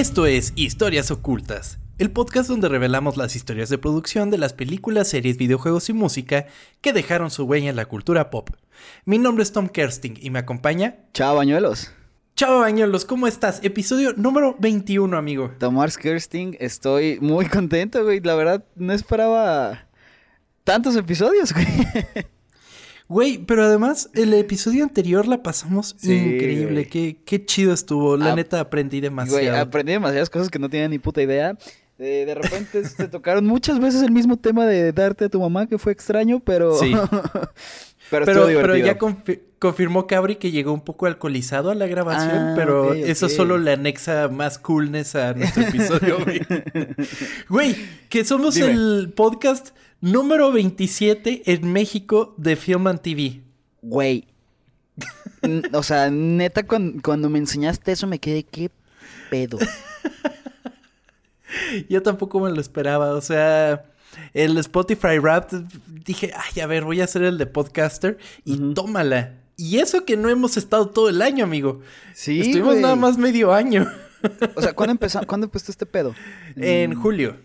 Esto es Historias Ocultas, el podcast donde revelamos las historias de producción de las películas, series, videojuegos y música que dejaron su huella en la cultura pop. Mi nombre es Tom Kersting y me acompaña. Chao, bañuelos. Chao, bañuelos, ¿cómo estás? Episodio número 21, amigo. Tomás Kersting, estoy muy contento, güey. La verdad, no esperaba tantos episodios, güey. Güey, pero además el episodio anterior la pasamos increíble. Qué, qué, chido estuvo. La neta aprendí demasiado. Güey, aprendí demasiadas cosas que no tenía ni puta idea. de repente te tocaron muchas veces el mismo tema de darte a tu mamá, que fue extraño, pero... Sí. pero, pero, pero, ya confirmó Cabri que llegó un poco alcoholizado a la grabación, ah, pero eso solo le anexa más coolness a nuestro episodio, güey. güey, que somos el podcast número 27 en México de Film and TV. Güey. o sea, neta, cuando, me enseñaste eso me quedé, ¿qué pedo? Yo tampoco me lo esperaba, o sea, el Spotify Rap, dije, ay, a ver, voy a hacer el de podcaster y tómala. Y eso que no hemos estado todo el año, amigo. Sí. Estuvimos nada más medio año. o sea, ¿cuándo empezó, ¿cuándo empezó este pedo? En julio.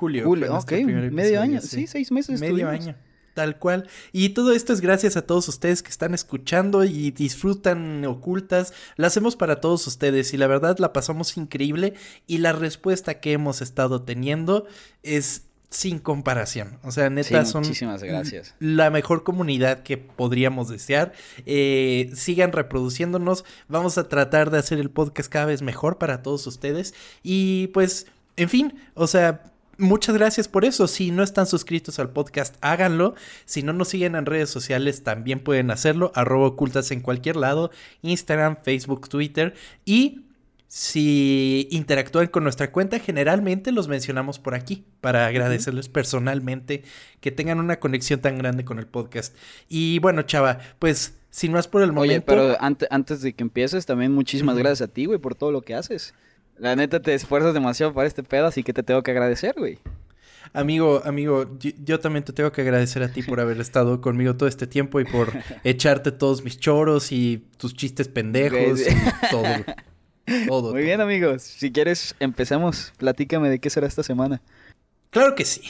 Julio. Julio, ok. Medio año. Sí. seis meses. Medio año. Tal cual. Y todo esto es gracias a todos ustedes que están escuchando y disfrutan ocultas. La hacemos para todos ustedes y la verdad la pasamos increíble y la respuesta que hemos estado teniendo es sin comparación. O sea, neta, son muchísimas gracias. la mejor comunidad que podríamos desear. Eh, sigan reproduciéndonos. Vamos a tratar de hacer el podcast cada vez mejor para todos ustedes. Y pues, en fin, o sea, muchas gracias por eso. Si no están suscritos al podcast, háganlo. Si no nos siguen en redes sociales, también pueden hacerlo. Arroba ocultas en cualquier lado. Instagram, Facebook, Twitter. Y si interactúan con nuestra cuenta, generalmente los mencionamos por aquí para agradecerles personalmente que tengan una conexión tan grande con el podcast. Y bueno, chava, pues si no es por el momento. Oye, pero antes, de que empieces, también muchísimas gracias a ti, güey, por todo lo que haces. La neta te esfuerzas demasiado para este pedo, así que te tengo que agradecer, güey. Amigo, amigo, yo, también te tengo que agradecer a ti por haber estado conmigo todo este tiempo y por echarte todos mis choros y tus chistes pendejos y todo. Todo. Muy bien, amigos. Si quieres, empecemos. Platícame de qué será esta semana. Claro que sí.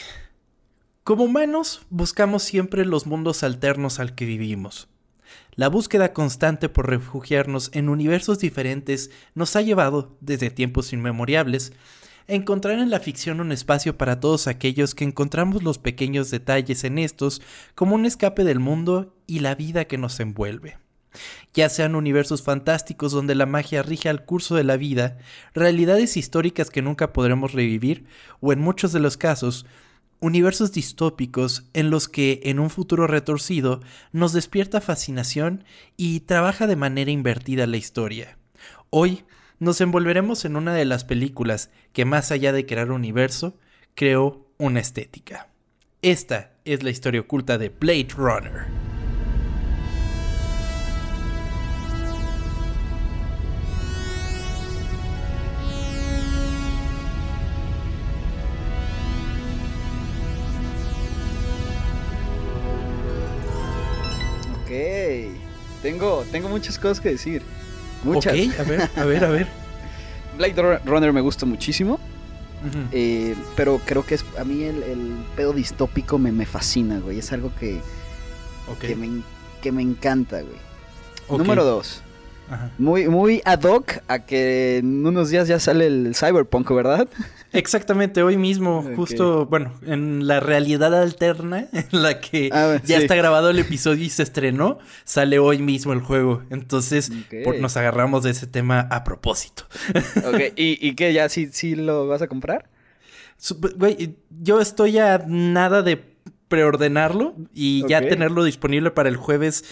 Como humanos, buscamos siempre los mundos alternos al que vivimos. La búsqueda constante por refugiarnos en universos diferentes nos ha llevado, desde tiempos inmemoriales, a encontrar en la ficción un espacio para todos aquellos que encontramos los pequeños detalles en estos como un escape del mundo y la vida que nos envuelve. Ya sean universos fantásticos donde la magia rige al curso de la vida, realidades históricas que nunca podremos revivir, o en muchos de los casos, universos distópicos en los que en un futuro retorcido nos despierta fascinación y trabaja de manera invertida la historia. Hoy nos envolveremos en una de las películas que más allá de crear un universo, creó una estética. Esta es la historia oculta de Blade Runner. Tengo, tengo muchas cosas que decir. Muchas. a ver, a ver, a ver. Blade Runner me gusta muchísimo. Eh, pero creo que es a mí el, pedo distópico me, me, fascina, güey. Es algo que, que, me, que me encanta, güey. Número dos. Muy, muy ad hoc a que en unos días ya sale el Cyberpunk, ¿verdad? Exactamente, hoy mismo, justo, bueno, en la realidad alterna en la que ah, ya está grabado el episodio y se estrenó, sale hoy mismo el juego. Entonces, nos agarramos de ese tema a propósito. Ok, ¿y, y qué? ¿Ya sí, sí lo vas a comprar? Güey, yo estoy a nada de preordenarlo y ya tenerlo disponible para el jueves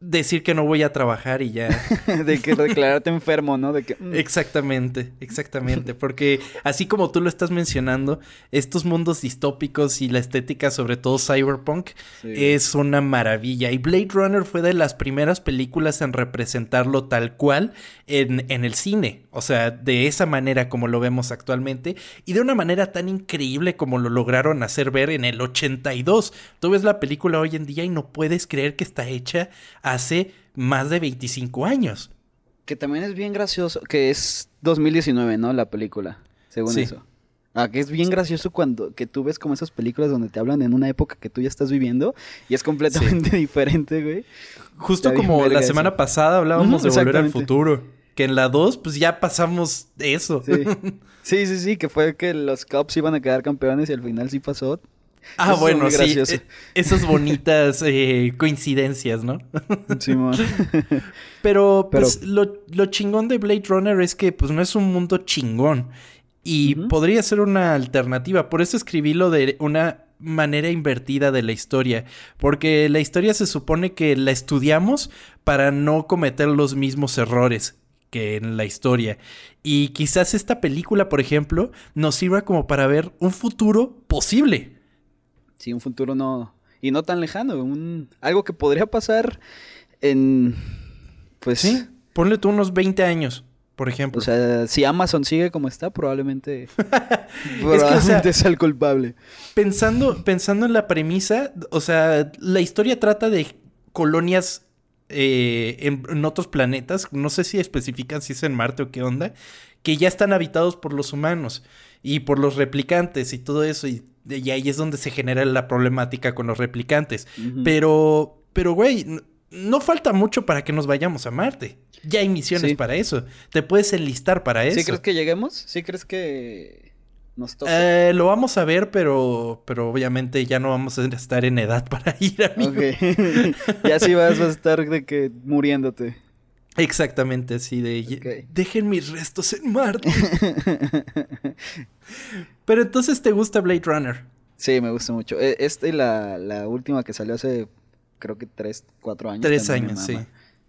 decir que no voy a trabajar y ya. de que declararte enfermo, ¿no? De que... Mm. Exactamente, exactamente. Porque así como tú lo estás mencionando, estos mundos distópicos y la estética, sobre todo cyberpunk, es una maravilla. Y Blade Runner fue de las primeras películas en representarlo tal cual en, en el cine. O sea, de esa manera como lo vemos actualmente y de una manera tan increíble como lo lograron hacer ver en el 82. Tú ves la película hoy en día y no puedes creer que está hecha hace más de 25 años. Que también es bien gracioso, que es 2019, ¿no? La película, según eso. Ah, que es bien gracioso cuando que tú ves como esas películas donde te hablan en una época que tú ya estás viviendo y es completamente diferente, güey. Justo como la semana pasada hablábamos de Volver al Futuro, que en la 2 pues ya pasamos eso. Sí. sí, sí, que fue que los Cubs iban a quedar campeones y al final sí pasó. Ah, bueno, sí. E, esas bonitas eh, coincidencias, ¿no? Sí, Pero, pues, lo, lo, chingón de Blade Runner es que, pues, no es un mundo chingón. Y podría ser una alternativa. Por eso escribí lo de una manera invertida de la historia. Porque la historia se supone que la estudiamos para no cometer los mismos errores que en la historia. Y quizás esta película, por ejemplo, nos sirva como para ver un futuro posible. Sí, un futuro no. Y no tan lejano. Un, algo que podría pasar en. Pues. Sí, ponle tú unos 20 años por ejemplo. O sea, si Amazon sigue como está, probablemente, probablemente es sea, el culpable. Pensando, pensando en la premisa, o sea, la historia trata de colonias eh, en, otros planetas, no sé si especifican si es en Marte o qué onda, que ya están habitados por los humanos y por los replicantes y todo eso, y, ahí es donde se genera la problemática con los replicantes. Pero, pero, güey, no falta mucho para que nos vayamos a Marte. Ya hay misiones para eso. Te puedes enlistar para eso. ¿Sí crees que lleguemos? ¿Sí crees que nos toque? Eh, lo vamos a ver, pero, pero obviamente ya no vamos a estar en edad para ir, a Okay. ya sí vas, a estar de que muriéndote. Exactamente, así de... Dejen mis restos en Marte. pero entonces, ¿te gusta Blade Runner? Sí, me gusta mucho. E, esta y la, la última que salió hace creo que tres, cuatro años. Tres años, sí.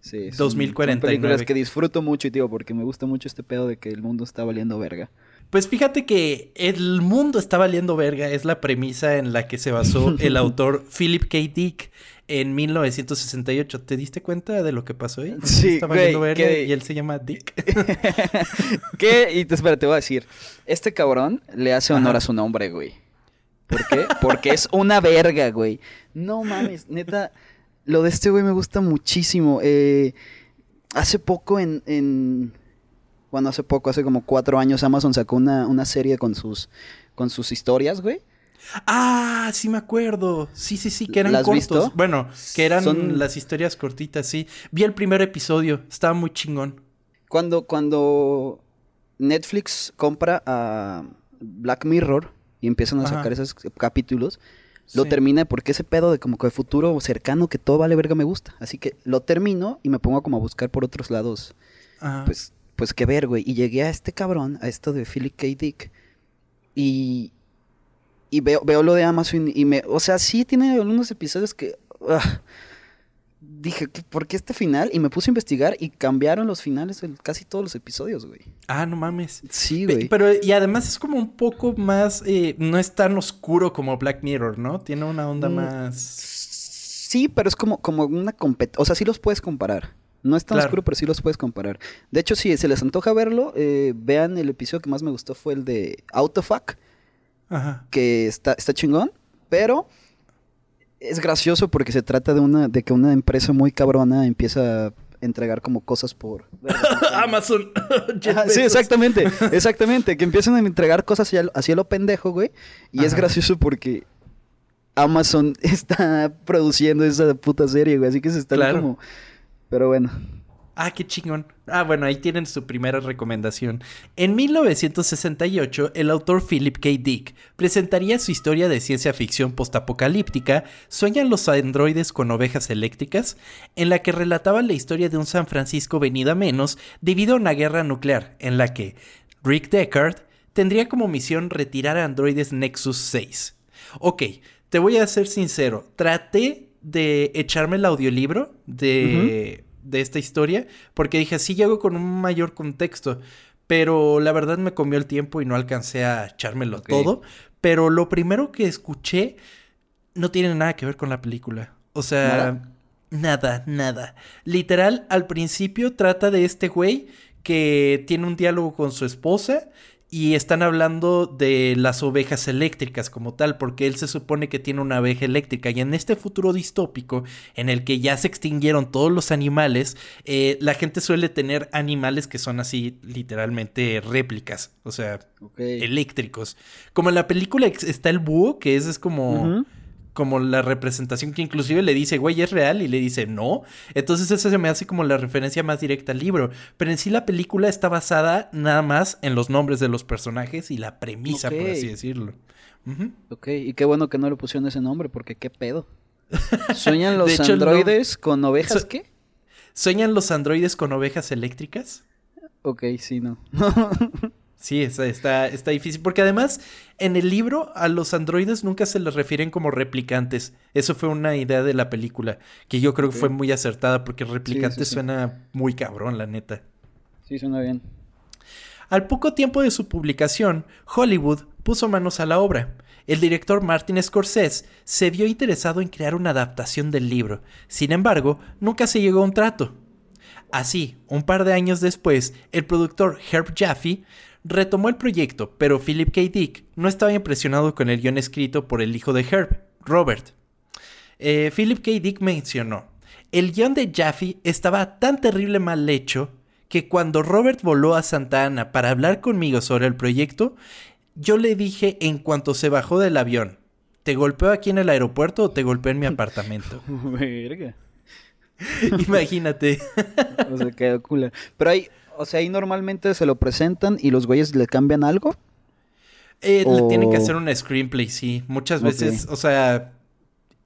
Sí, 2049. Son películas que disfruto mucho, y tío, porque me gusta mucho este pedo de que el mundo está valiendo verga. Pues fíjate que el mundo está valiendo verga es la premisa en la que se basó el autor Philip K. Dick en 1968. ¿Te diste cuenta de lo que pasó ahí? Sí, está valiendo verga y él se llama Dick. ¿Qué? Y te espera, te voy a decir. Este cabrón le hace honor a su nombre, güey. ¿Por qué? Porque es una verga, güey. No mames, neta, lo de este güey me gusta muchísimo. Eh, hace poco en, Bueno, hace poco, hace como cuatro años, Amazon sacó una, serie con sus, con sus historias, güey. Ah, sí me acuerdo. Sí, sí, sí, que eran ¿Las cortos. Bueno, que eran las historias cortitas, sí. Vi el primer episodio, estaba muy chingón. Cuando, cuando Netflix compra a Black Mirror, y empiezan a sacar esos capítulos, lo termina porque ese pedo de como que futuro cercano que todo vale verga me gusta. Así que lo termino y me pongo como a buscar por otros lados. Pues, pues qué ver, güey. Y llegué a este cabrón, a esto de Philip K. Dick. Y, y veo, veo lo de Amazon y me... O sea, sí tiene algunos episodios que... Ah, dije, ¿por qué este final? Y me puse a investigar y cambiaron los finales de casi todos los episodios, güey. Ah, no mames. Sí, güey. Pero, y además es como un poco más, eh, no es tan oscuro como Black Mirror, ¿no? Tiene una onda mm, más... Sí, pero es como, como una competencia, o sea, sí los puedes comparar. No es tan oscuro, pero sí los puedes comparar. De hecho, si se les antoja verlo, eh, vean el episodio que más me gustó fue el de Autofuck. Ajá. Que está, está chingón, pero es gracioso porque se trata de una de que una empresa muy cabrona empieza a entregar como cosas por Amazon. sí, exactamente, exactamente, que empiezan a entregar cosas hacia, lo pendejo, güey, y es gracioso porque Amazon está produciendo esa puta serie, güey, así que se está como pero bueno. Ah, qué chingón. Ah, bueno, ahí tienen su primera recomendación. En 1968, el autor Philip K. Dick presentaría su historia de ciencia ficción postapocalíptica, ¿Sueñan los androides con ovejas eléctricas?, en la que relataba la historia de un San Francisco venido a menos debido a una guerra nuclear, en la que Rick Deckard tendría como misión retirar a androides Nexus 6. Ok, te voy a ser sincero, traté de echarme el audiolibro de de esta historia, porque dije, así llego con un mayor contexto, pero la verdad me comió el tiempo y no alcancé a echármelo todo, pero lo primero que escuché no tiene nada que ver con la película. O sea, nada, nada. Literal, al principio trata de este güey que tiene un diálogo con su esposa y están hablando de las ovejas eléctricas como tal, porque él se supone que tiene una abeja eléctrica y en este futuro distópico en el que ya se extinguieron todos los animales, eh, la gente suele tener animales que son así literalmente réplicas, o sea, eléctricos. Como en la película está el búho, que es, es como como la representación que inclusive le dice, güey, ¿es real? Y le dice, no. Entonces eso se me hace como la referencia más directa al libro. Pero en sí la película está basada nada más en los nombres de los personajes y la premisa, por así decirlo. Ok, y qué bueno que no le pusieron ese nombre, porque qué pedo. ¿Sueñan los androides con ovejas qué? ¿Sueñan los androides con ovejas eléctricas? Ok, sí, no. Sí, está, está, difícil. Porque además, en el libro, a los androides nunca se les refieren como replicantes. Eso fue una idea de la película, que yo creo que fue muy acertada, porque replicante suena muy cabrón, la neta. Sí, suena bien. Al poco tiempo de su publicación, Hollywood puso manos a la obra. El director Martin Scorsese se vio interesado en crear una adaptación del libro. Sin embargo, nunca se llegó a un trato. Así, un par de años después, el productor Herb Jaffe retomó el proyecto, pero Philip K. Dick no estaba impresionado con el guion escrito por el hijo de Herb, Robert. Eh, Philip K. Dick mencionó, el guion de Jaffe estaba tan terrible mal hecho que cuando Robert voló a Santa Ana para hablar conmigo sobre el proyecto, yo le dije en cuanto se bajó del avión, ¿te golpeo aquí en el aeropuerto o te golpeo en mi apartamento? Verga. Imagínate. o sea, quedó Pero hay, o sea, ahí normalmente se lo presentan y los güeyes le cambian algo. Eh, le tienen que hacer un screenplay, sí. Muchas veces, o sea.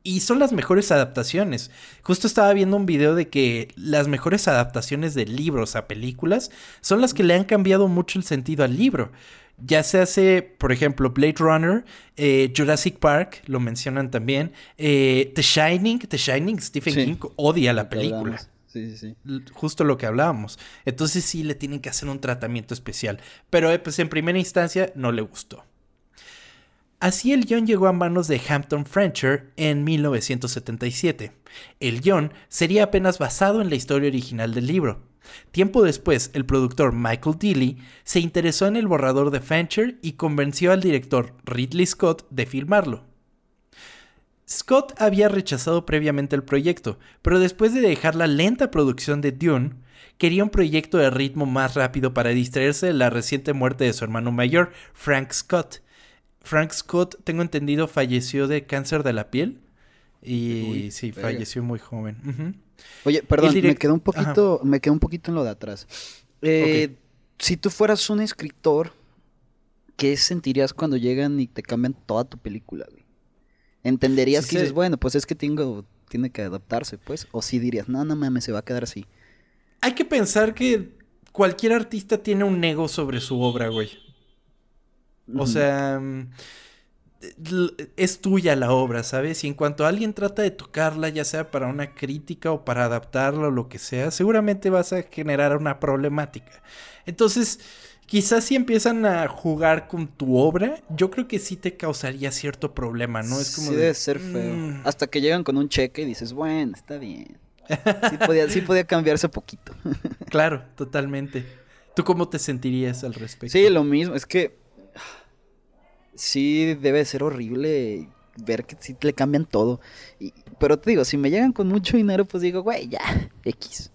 Y son las mejores adaptaciones. Justo estaba viendo un video de que las mejores adaptaciones de libros a películas son las que le han cambiado mucho el sentido al libro. Ya se hace, por ejemplo, Blade Runner, eh, Jurassic Park, lo mencionan también. Eh, The Shining, The Shining, Stephen King odia la película. Sí, sí, Justo lo que hablábamos. Entonces sí le tienen que hacer un tratamiento especial. Pero eh, pues en primera instancia no le gustó. Así el guion llegó a manos de Hampton Frencher en 1977. El guion sería apenas basado en la historia original del libro. Tiempo después, el productor Michael Dealey se interesó en el borrador de Fancher y convenció al director Ridley Scott de filmarlo. Scott había rechazado previamente el proyecto, pero después de dejar la lenta producción de Dune, quería un proyecto de ritmo más rápido para distraerse de la reciente muerte de su hermano mayor, Frank Scott. Frank Scott, tengo entendido, falleció de cáncer de la piel. Y sí, falleció muy joven. Oye, perdón, me quedó un poquito, me quedó un poquito en lo de atrás. Eh, si tú fueras un escritor, ¿qué sentirías cuando llegan y te cambian toda tu película, ¿Entenderías que dices, bueno, pues es que tengo, tiene que adaptarse, pues? O si dirías, no, no mames, se va a quedar así. Hay que pensar que cualquier artista tiene un ego sobre su obra, güey. O sea, es tuya la obra, ¿sabes? Y en cuanto alguien trata de tocarla, ya sea para una crítica o para adaptarla o lo que sea, seguramente vas a generar una problemática. Entonces, quizás si empiezan a jugar con tu obra, yo creo que sí te causaría cierto problema, ¿no? Es como sí debe ser feo. Mm". Hasta que llegan con un cheque y dices, bueno, está bien. Sí podía, sí podía cambiarse poquito. claro, totalmente. ¿Tú cómo te sentirías al respecto? Sí, lo mismo. Es que sí debe ser horrible ver que sí le cambian todo. Y, pero te digo, si me llegan con mucho dinero, pues digo, güey, ya, X.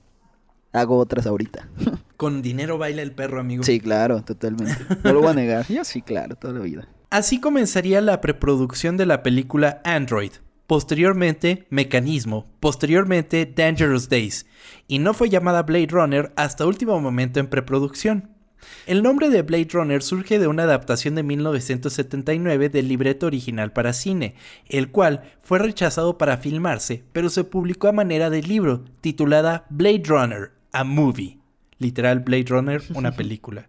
Hago otras ahorita. Con dinero baila el perro, amigo. Sí, claro, totalmente. No lo voy a negar. Yo sí, claro, toda la vida. Así comenzaría la preproducción de la película Android. Posteriormente, Mecanismo. Posteriormente, Dangerous Days. Y no fue llamada Blade Runner hasta último momento en preproducción. El nombre de Blade Runner surge de una adaptación de 1979 del libreto original para cine, el cual fue rechazado para filmarse, pero se publicó a manera de libro, titulada Blade Runner, a Movie. Literal Blade Runner, una película.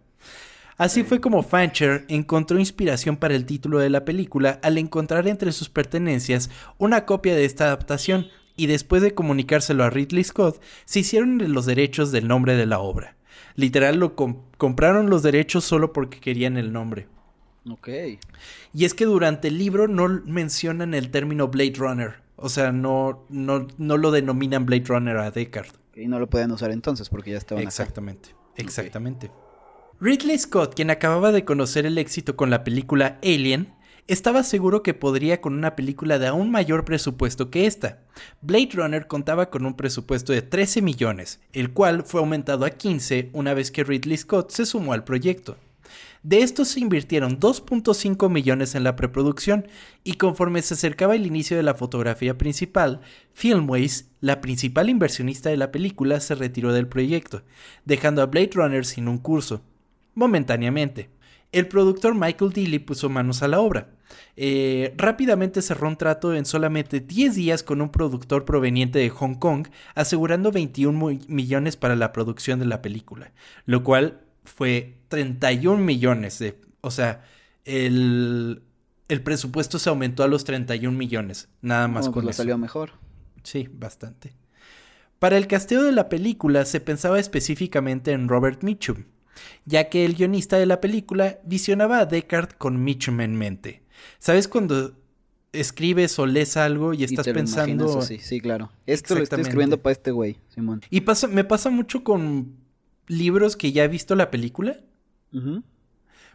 Así fue como Fancher encontró inspiración para el título de la película al encontrar entre sus pertenencias una copia de esta adaptación y después de comunicárselo a Ridley Scott, se hicieron los derechos del nombre de la obra. Literal lo compraron los derechos solo porque querían el nombre. Ok. Y es que durante el libro no mencionan el término Blade Runner. O sea, no, no, no lo denominan Blade Runner a Deckard. Y no lo pueden usar entonces porque ya estaban Exactamente, exactamente. Ridley Scott, quien acababa de conocer el éxito con la película Alien, estaba seguro que podría con una película de aún mayor presupuesto que esta. Blade Runner contaba con un presupuesto de 13 millones, el cual fue aumentado a 15 una vez que Ridley Scott se sumó al proyecto. De estos se invirtieron 2.5 millones en la preproducción y conforme se acercaba el inicio de la fotografía principal, Filmways, la principal inversionista de la película, se retiró del proyecto, dejando a Blade Runner sin un curso, momentáneamente. El productor Michael Dealey puso manos a la obra. Eh, rápidamente cerró un trato en solamente 10 días con un productor proveniente de Hong Kong, asegurando 21 millones para la producción de la película, lo cual fue 31 millones de... O sea, el, el presupuesto se aumentó a los 31 millones, nada más con pues salió mejor. Sí, bastante. Para el casteo de la película se pensaba específicamente en Robert Mitchum, ya que el guionista de la película visionaba a Deckard con Mitchum en mente. ¿Sabes cuando escribes o lees algo y estás pensando... Sí, sí, claro. Esto lo estoy escribiendo para este güey, Simón. Y pasa, me pasa mucho con libros que ya he visto la película.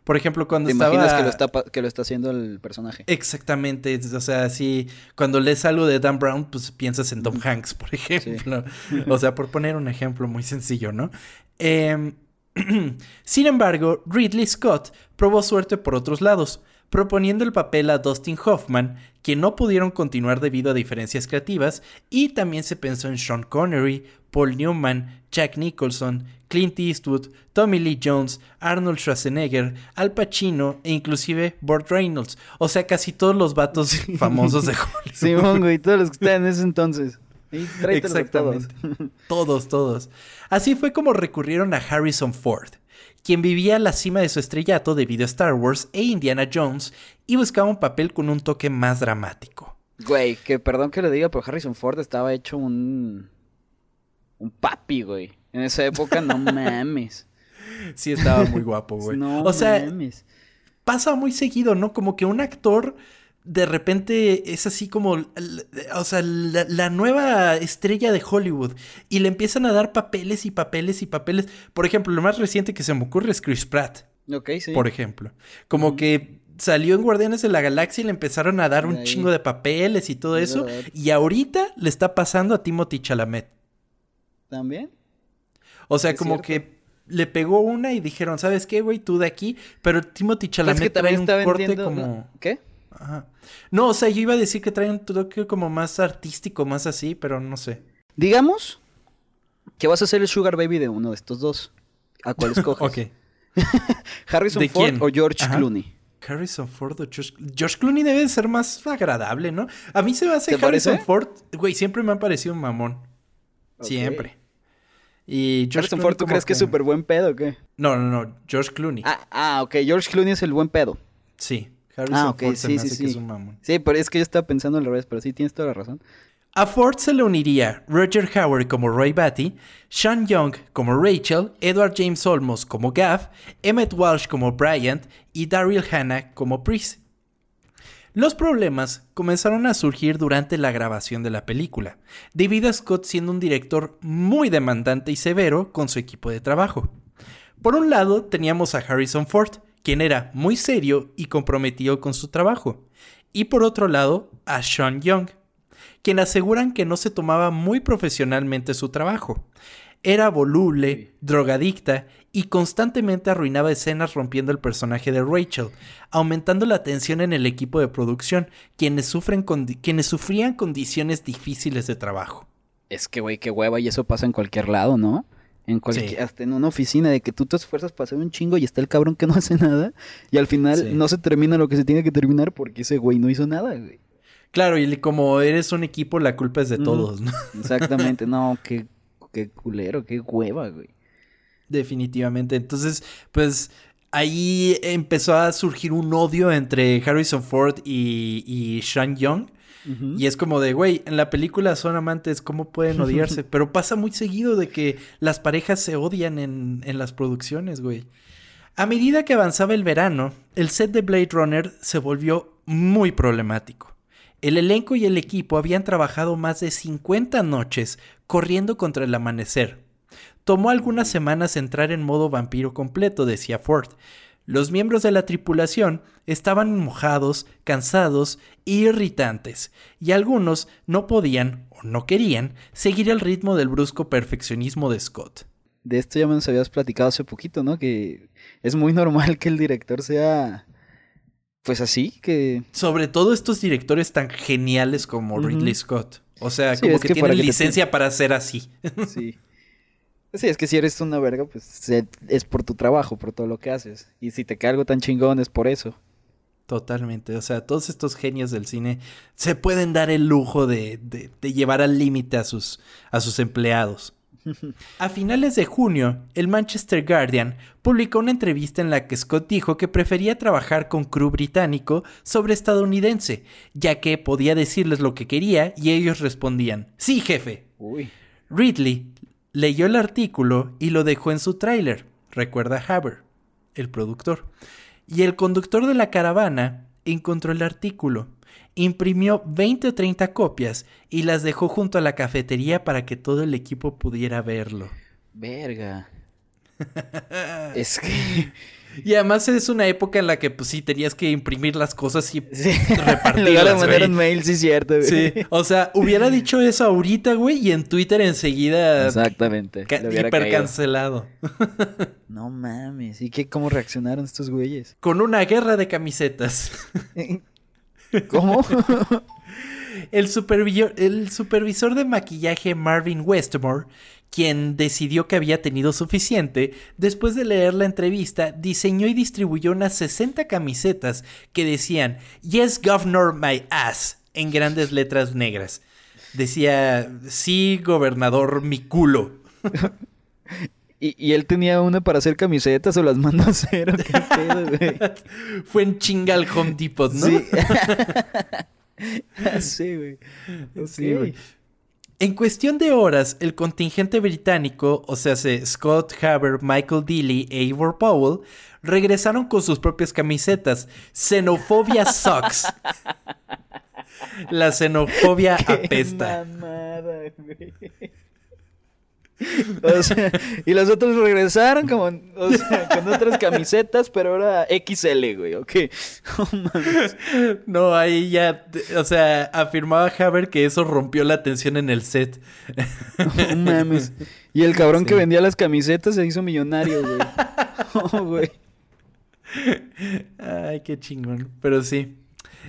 Por ejemplo, cuando ¿Te estaba... imaginas que lo, está, que lo está haciendo el personaje? Exactamente. O sea, sí, cuando lees algo de Dan Brown, pues piensas en Tom Hanks, por ejemplo. o sea, por poner un ejemplo muy sencillo, ¿no? Em, sin embargo, Ridley Scott probó suerte por otros lados, proponiendo el papel a Dustin Hoffman, que no pudieron continuar debido a diferencias creativas, y también se pensó en Sean Connery, Paul Newman, Jack Nicholson, Clint Eastwood, Tommy Lee Jones, Arnold Schwarzenegger, Al Pacino e inclusive Burt Reynolds. O sea, casi todos los vatos famosos de Hollywood. Sí, mongo, y todos los que estaban en ese entonces. Exactamente. Todos. todos, Así fue como recurrieron a Harrison Ford, quien vivía a la cima de su estrellato debido a Star Wars e Indiana Jones y buscaba un papel con un toque más dramático. Güey, que perdón que le diga, pero Harrison Ford estaba hecho un un papi, güey. En esa época, no mames. Sí, estaba muy guapo, güey. No o sea, mames. pasa muy seguido, ¿no? Como que un actor de repente es así como, o sea, la, nueva estrella de Hollywood y le empiezan a dar papeles y papeles y papeles. Por ejemplo, lo más reciente que se me ocurre es Chris Pratt. Ok, sí. Por ejemplo. Como que salió en Guardianes de la Galaxia y le empezaron a dar un chingo de papeles y todo eso. Y ahorita le está pasando a Timothy Chalamet. ¿También? O sea, como que le pegó una y dijeron, ¿sabes qué, güey? Tú de aquí. Pero Timothy Chalamet trae un corte como... ¿Qué? Ajá. No, o sea, yo iba a decir que trae un toque como más artístico, más así, pero no sé. Digamos que vas a ser el sugar baby de uno de estos dos. ¿A cuál escoges? ok. ¿Harrison Ford o George Clooney? Harrison Ford o George... George Clooney debe ser más agradable, ¿no? A mí se me hace Harrison Ford, güey, siempre me ha parecido un mamón. Siempre. Y George Harrison Ford, ¿tú crees que es súper buen pedo o qué? No, no, no. George Clooney. Ah, ah, ok. George Clooney es el buen pedo. Sí. Harrison ah, ok. Ford sí, sí, sí. Que es un mamón. Sí, pero es que yo estaba pensando en la revés, pero sí, tienes toda la razón. A Ford se le uniría Roger Howard como Roy Batty, Sean Young como Rachel, Edward James Olmos como Gav, Emmett Walsh como Bryant y Daryl Hannah como Pris. Los problemas comenzaron a surgir durante la grabación de la película, debido a Scott siendo un director muy demandante y severo con su equipo de trabajo. Por un lado teníamos a Harrison Ford, quien era muy serio y comprometido con su trabajo, y por otro lado a Sean Young, quien aseguran que no se tomaba muy profesionalmente su trabajo. Era voluble, drogadicta y constantemente arruinaba escenas rompiendo el personaje de Rachel, aumentando la tensión en el equipo de producción, quienes, sufren quienes sufrían condiciones difíciles de trabajo. Es que, güey, qué hueva, y eso pasa en cualquier lado, ¿no? En cualquier, Hasta en una oficina de que tú te esfuerzas para hacer un chingo y está el cabrón que no hace nada, y al final no se termina lo que se tiene que terminar porque ese güey no hizo nada, güey. Claro, y como eres un equipo, la culpa es de todos, ¿no? Exactamente, no, qué, qué culero, qué hueva, güey. Definitivamente. Entonces, pues ahí empezó a surgir un odio entre Harrison Ford y, y Sean Young. Y es como de, güey, en la película son amantes, ¿cómo pueden odiarse? Pero pasa muy seguido de que las parejas se odian en, en las producciones, güey. A medida que avanzaba el verano, el set de Blade Runner se volvió muy problemático. El elenco y el equipo habían trabajado más de 50 noches corriendo contra el amanecer, tomó algunas semanas entrar en modo vampiro completo, decía Ford. Los miembros de la tripulación estaban mojados, cansados e irritantes, y algunos no podían o no querían seguir el ritmo del brusco perfeccionismo de Scott. De esto ya me nos habías platicado hace poquito, ¿no? Que es muy normal que el director sea pues así que... Sobre todo estos directores tan geniales como Ridley Scott. O sea, como que, tienen licencia para ser así. sí. Sí, es que si eres una verga, pues es por tu trabajo, por todo lo que haces. Y si te cae algo tan chingón es por eso. Totalmente. O sea, todos estos genios del cine se pueden dar el lujo de, de, llevar al límite a sus, a sus empleados. A finales de junio, el Manchester Guardian publicó una entrevista en la que Scott dijo que prefería trabajar con crew británico sobre estadounidense, ya que podía decirles lo que quería y ellos respondían, sí jefe. Uy. Ridley Leyó el artículo y lo dejó en su tráiler, recuerda Haber, el productor. Y el conductor de la caravana encontró el artículo, imprimió 20 o 30 copias y las dejó junto a la cafetería para que todo el equipo pudiera verlo. Verga. es que y además es una época en la que, pues sí, tenías que imprimir las cosas y sí. repartirlas. mandar un mail, sí, cierto, güey. Sí, o sea, hubiera dicho eso ahorita, güey, y en Twitter enseguida. Exactamente. hiper cancelado. no mames. ¿Y qué, cómo reaccionaron estos güeyes? Con una guerra de camisetas. ¿Cómo? El supervisor, el supervisor de maquillaje Marvin Westmore quien decidió que había tenido suficiente, después de leer la entrevista, diseñó y distribuyó unas 60 camisetas que decían Yes, Governor, my ass, en grandes letras negras. Decía, sí, gobernador, mi culo. ¿Y, él tenía una para hacer camisetas o las mandó a hacer? ¿Qué pedo, güey? Fue en chingal Home Depot, ¿no? Sí. sí, güey. Sí, güey. En cuestión de horas, el contingente británico, o sea, Scott Haber, Michael Dealey e Ivor Powell, regresaron con sus propias camisetas. Xenofobia sucks. La xenofobia apesta. O sea, y los otros regresaron como, o sea, con otras camisetas, pero ahora XL, güey, ok. no, ahí ya, o sea, afirmaba Haber que eso rompió la tensión en el set. No mames. Y el cabrón que vendía las camisetas se hizo millonario, güey. Oh, güey. Ay, qué chingón. Pero sí.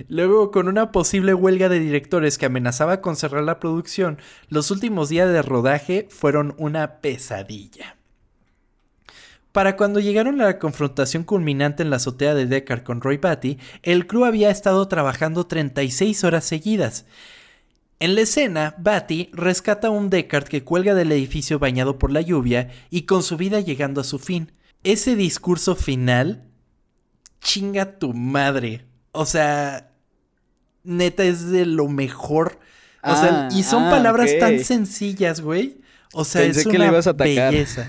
Luego, con una posible huelga de directores que amenazaba con cerrar la producción, los últimos días de rodaje fueron una pesadilla. Para cuando llegaron a la confrontación culminante en la azotea de Deckard con Roy Batty, el crew había estado trabajando 36 horas seguidas. En la escena, Batty rescata a un Deckard que cuelga del edificio bañado por la lluvia y con su vida llegando a su fin. Ese discurso final, chinga tu madre. O sea, neta es de lo mejor. O sea, y son ah, palabras tan sencillas, güey. O sea, es una ibas a belleza.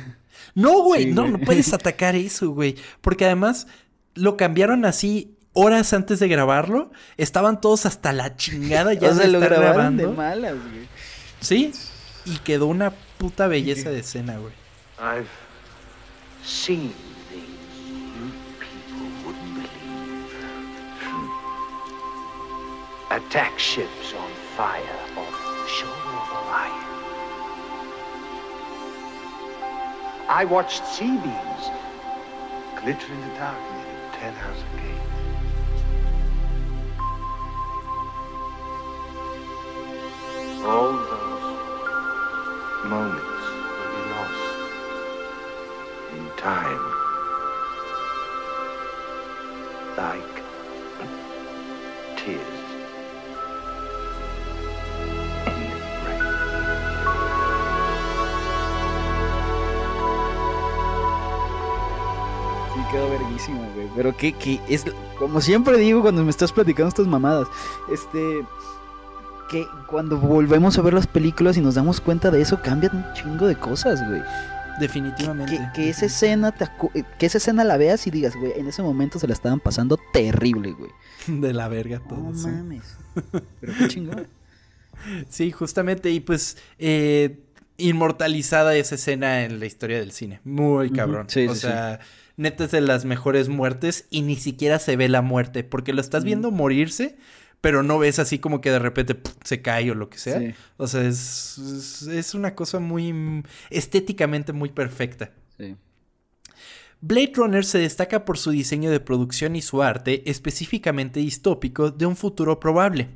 No, güey, no, no puedes atacar eso, güey. Porque además lo cambiaron así horas antes de grabarlo. Estaban todos hasta la chingada ya de estar grabando. De malas, güey. Sí, y quedó una puta belleza de escena, güey. I've seen attack ships on fire off the shore of Orion. I watched sea beams glitter in the dark near the Ten House Gate. All those moments will be lost in time. Like tears. Quedó verguísima, güey. Pero que, es, como siempre digo cuando me estás platicando estas mamadas, este, que cuando volvemos a ver las películas y nos damos cuenta de eso, cambian un chingo de cosas, güey. Definitivamente. Que, esa escena eh, que esa escena la veas y digas, güey, en ese momento se la estaban pasando terrible, güey. De la verga todo. No mames. Pero qué chingón. Sí, justamente. Y pues, eh, inmortalizada esa escena en la historia del cine. Muy cabrón. o sea, neta es de las mejores muertes y ni siquiera se ve la muerte, porque lo estás viendo morirse, pero no ves así como que de repente se cae o lo que sea. O sea, es, es, una cosa muy estéticamente muy perfecta. Sí. Blade Runner se destaca por su diseño de producción y su arte específicamente distópico de un futuro probable.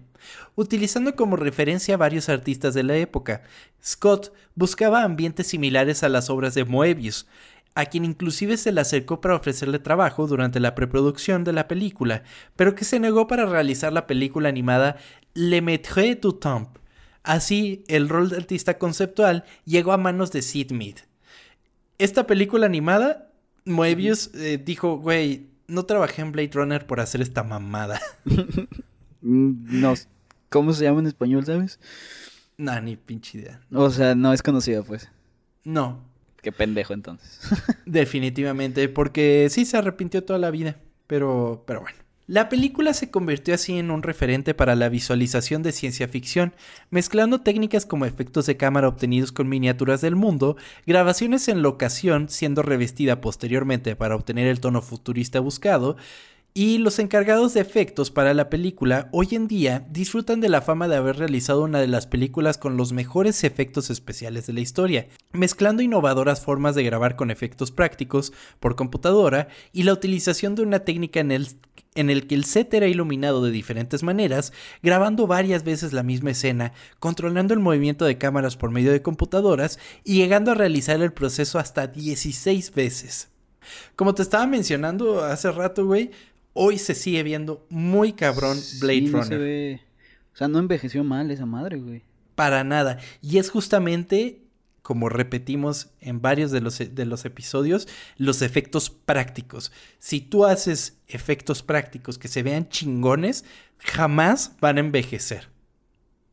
Utilizando como referencia a varios artistas de la época, Scott buscaba ambientes similares a las obras de Moebius, a quien inclusive se le acercó para ofrecerle trabajo durante la preproducción de la película, pero que se negó para realizar la película animada Le Maître du Temps. Así, el rol de artista conceptual llegó a manos de Sid Mead. Esta película animada Moebius eh, dijo, güey, no trabajé en Blade Runner por hacer esta mamada. Mm, no, ¿cómo se llama en español, sabes? Nah, ni pinche idea. O sea, no es conocida, pues. No. Qué pendejo, entonces. Definitivamente, porque sí se arrepintió toda la vida, pero, pero bueno. La película se convirtió así en un referente para la visualización de ciencia ficción, mezclando técnicas como efectos de cámara obtenidos con miniaturas del mundo, grabaciones en locación siendo revestida posteriormente para obtener el tono futurista buscado, y los encargados de efectos para la película hoy en día disfrutan de la fama de haber realizado una de las películas con los mejores efectos especiales de la historia, mezclando innovadoras formas de grabar con efectos prácticos por computadora y la utilización de una técnica en el en el que el set era iluminado de diferentes maneras, grabando varias veces la misma escena, controlando el movimiento de cámaras por medio de computadoras y llegando a realizar el proceso hasta 16 veces. Como te estaba mencionando hace rato, güey, hoy se sigue viendo muy cabrón Blade Runner. O sea, no envejeció mal esa madre, güey. Para nada. Y es justamente como repetimos en varios de los, de los episodios, los efectos prácticos. Si tú haces efectos prácticos que se vean chingones, jamás van a envejecer.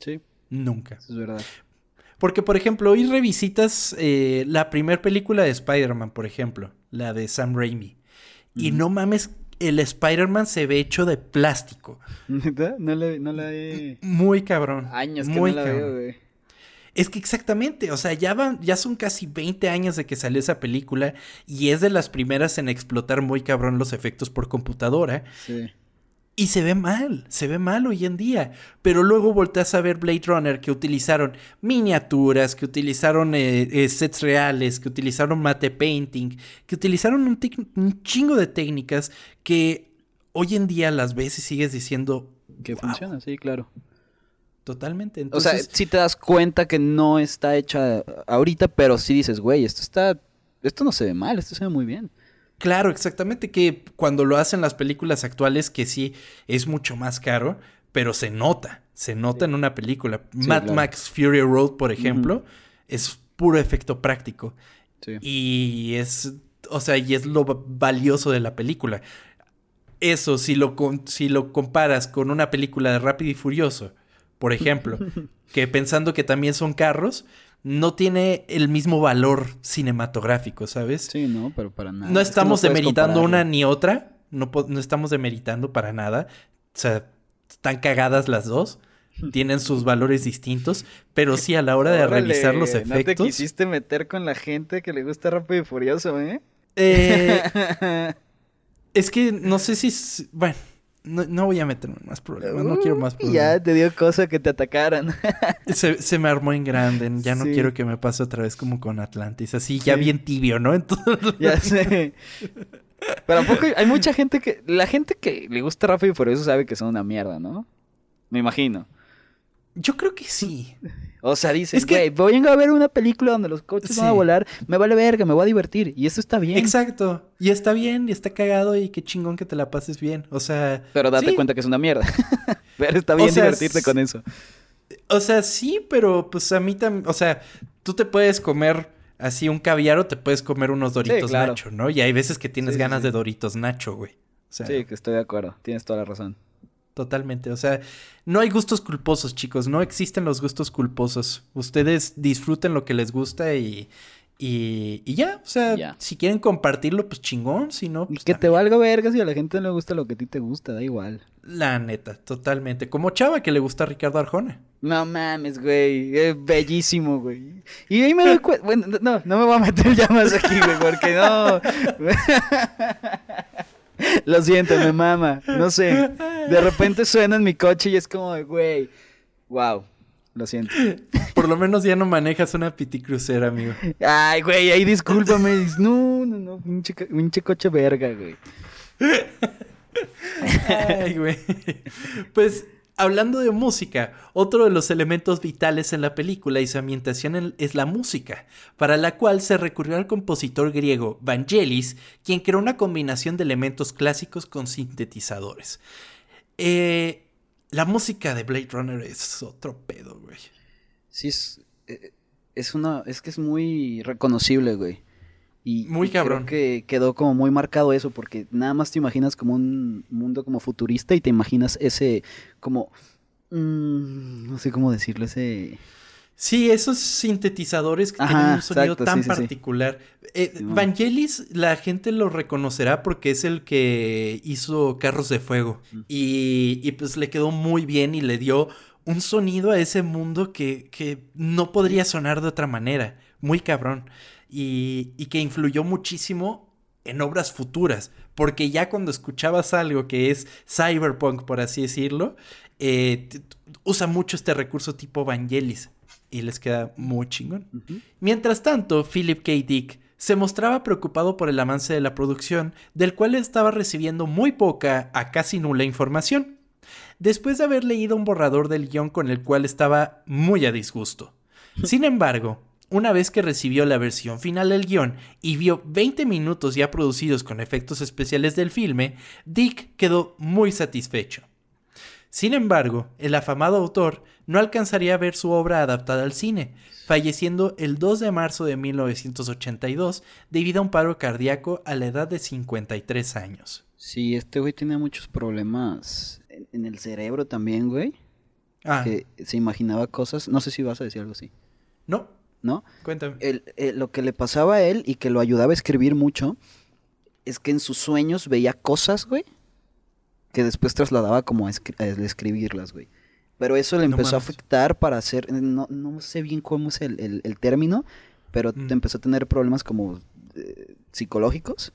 Sí. Nunca. es verdad. Porque, por ejemplo, hoy revisitas eh, la primera película de Spider-Man, por ejemplo, la de Sam Raimi. Y no mames, el Spider-Man se ve hecho de plástico. No le, no he... Muy cabrón. Años que muy no la veo, güey. Es que exactamente, o sea, ya van, ya son casi 20 años de que salió esa película y es de las primeras en explotar muy cabrón los efectos por computadora. Sí. Y se ve mal, se ve mal hoy en día. Pero luego volteas a ver Blade Runner que utilizaron miniaturas, que utilizaron eh, eh, sets reales, que utilizaron mate painting, que utilizaron un, un, chingo de técnicas que hoy en día las ves y sigues diciendo... Que funciona, sí, claro. Totalmente. O sea, si te das cuenta que no está hecha ahorita, pero sí dices, güey, esto está. Esto no se ve mal, esto se ve muy bien. Claro, exactamente. Que cuando lo hacen las películas actuales, que sí es mucho más caro, pero se nota. Se nota en una película. Mad Max Fury Road, por ejemplo, es puro efecto práctico. Y es. O sea, y es lo valioso de la película. Eso, si lo, si lo comparas con una película de Rápido y Furioso por ejemplo, que pensando que también son carros, no tiene el mismo valor cinematográfico, ¿sabes? Sí, no, pero para nada. No estamos demeritando una ni otra, no, no estamos demeritando para nada. O sea, están cagadas las dos tienen sus valores distintos, pero sí a la hora de realizar los efectos. ¿No te quisiste meter con la gente que le gusta Rápido y Furioso, eh? eh es que no sé si. Bueno, no, voy a meterme en más problemas, no quiero más problemas. Ya te dio cosa que te atacaran. se, me armó en grande, ya no quiero que me pase otra vez como con Atlantis, así ya bien tibio, ¿no? Entonces... Ya sé. Pero tampoco hay mucha gente que, la gente que le gusta Rápido y por eso sabe que son una mierda, ¿no? Me imagino. Yo creo que sí. O sea, dice, es que voy a ver una película donde los coches van a volar, me vale verga, me voy a divertir. Y eso está bien. Exacto. Y está bien, y está cagado, y qué chingón que te la pases bien. O sea. Pero date cuenta que es una mierda. pero está bien divertirte con eso. O sea, sí, pero pues a mí también. O sea, tú te puedes comer así un caviar o te puedes comer unos doritos Nacho, ¿no? Y hay veces que tienes ganas de doritos Nacho, güey. sí, que estoy de acuerdo. Tienes toda la razón. Totalmente. O sea, no hay gustos culposos, chicos. No existen los gustos culposos. Ustedes disfruten lo que les gusta y, Y, y ya, o sea, si quieren compartirlo, pues chingón, si no... Pues que te valga verga si a la gente no le gusta lo que a ti te gusta, da igual. La neta, totalmente. Como Chava que le gusta a Ricardo Arjona. No mames, güey. Es bellísimo, güey. Y ahí me doy cuenta. Bueno, no, no me voy a meter ya más aquí, güey, porque no. Lo siento, me mama. No sé. De repente suena en mi coche y es como, güey. Wow. Lo siento. Por lo menos ya no manejas una piticrucera, amigo. Ay, güey, ahí discúlpame. No, no, no. Pinche, coche verga, güey. Ay, güey. Pues hablando de música, otro de los elementos vitales en la película y su ambientación es la música, para la cual se recurrió al compositor griego Vangelis, quien creó una combinación de elementos clásicos con sintetizadores. Eh, la música de Blade Runner es otro pedo, güey. Sí, es, eh, es una. Es que es muy reconocible, güey. Y, muy cabrón. Creo que quedó como muy marcado eso, porque nada más te imaginas como un mundo como futurista y te imaginas ese como. Mm, no sé cómo decirlo, ese. Sí, esos sintetizadores que tienen un sonido tan particular. Eh, Vangelis, la gente lo reconocerá porque es el que hizo Carros de Fuego. Y, y, pues le quedó muy bien y le dio un sonido a ese mundo que, que no podría sonar de otra manera. Muy cabrón y, que influyó muchísimo en obras futuras, porque ya cuando escuchabas algo que es cyberpunk, por así decirlo, eh, usa mucho este recurso tipo Vangelis y les queda muy chingón. Mientras tanto, Philip K. Dick se mostraba preocupado por el avance de la producción, del cual estaba recibiendo muy poca a casi nula información, después de haber leído un borrador del guion con el cual estaba muy a disgusto. Sin embargo, una vez que recibió la versión final del guion y vio 20 minutos ya producidos con efectos especiales del filme, Dick quedó muy satisfecho. Sin embargo, el afamado autor no alcanzaría a ver su obra adaptada al cine, falleciendo el 2 de marzo de 1982 debido a un paro cardíaco a la edad de 53 años. Sí, este güey tiene muchos problemas en el cerebro también, güey. Ah. Que se imaginaba cosas. No sé si vas a decir algo así. No, ¿no? Cuéntame. lo que le pasaba a él y que lo ayudaba a escribir mucho es que en sus sueños veía cosas, güey, que después trasladaba como a, escribirlas, güey. Pero eso le empezó a afectar para hacer, no, no, sé bien cómo es el, término, pero mm. empezó a tener problemas como eh, psicológicos.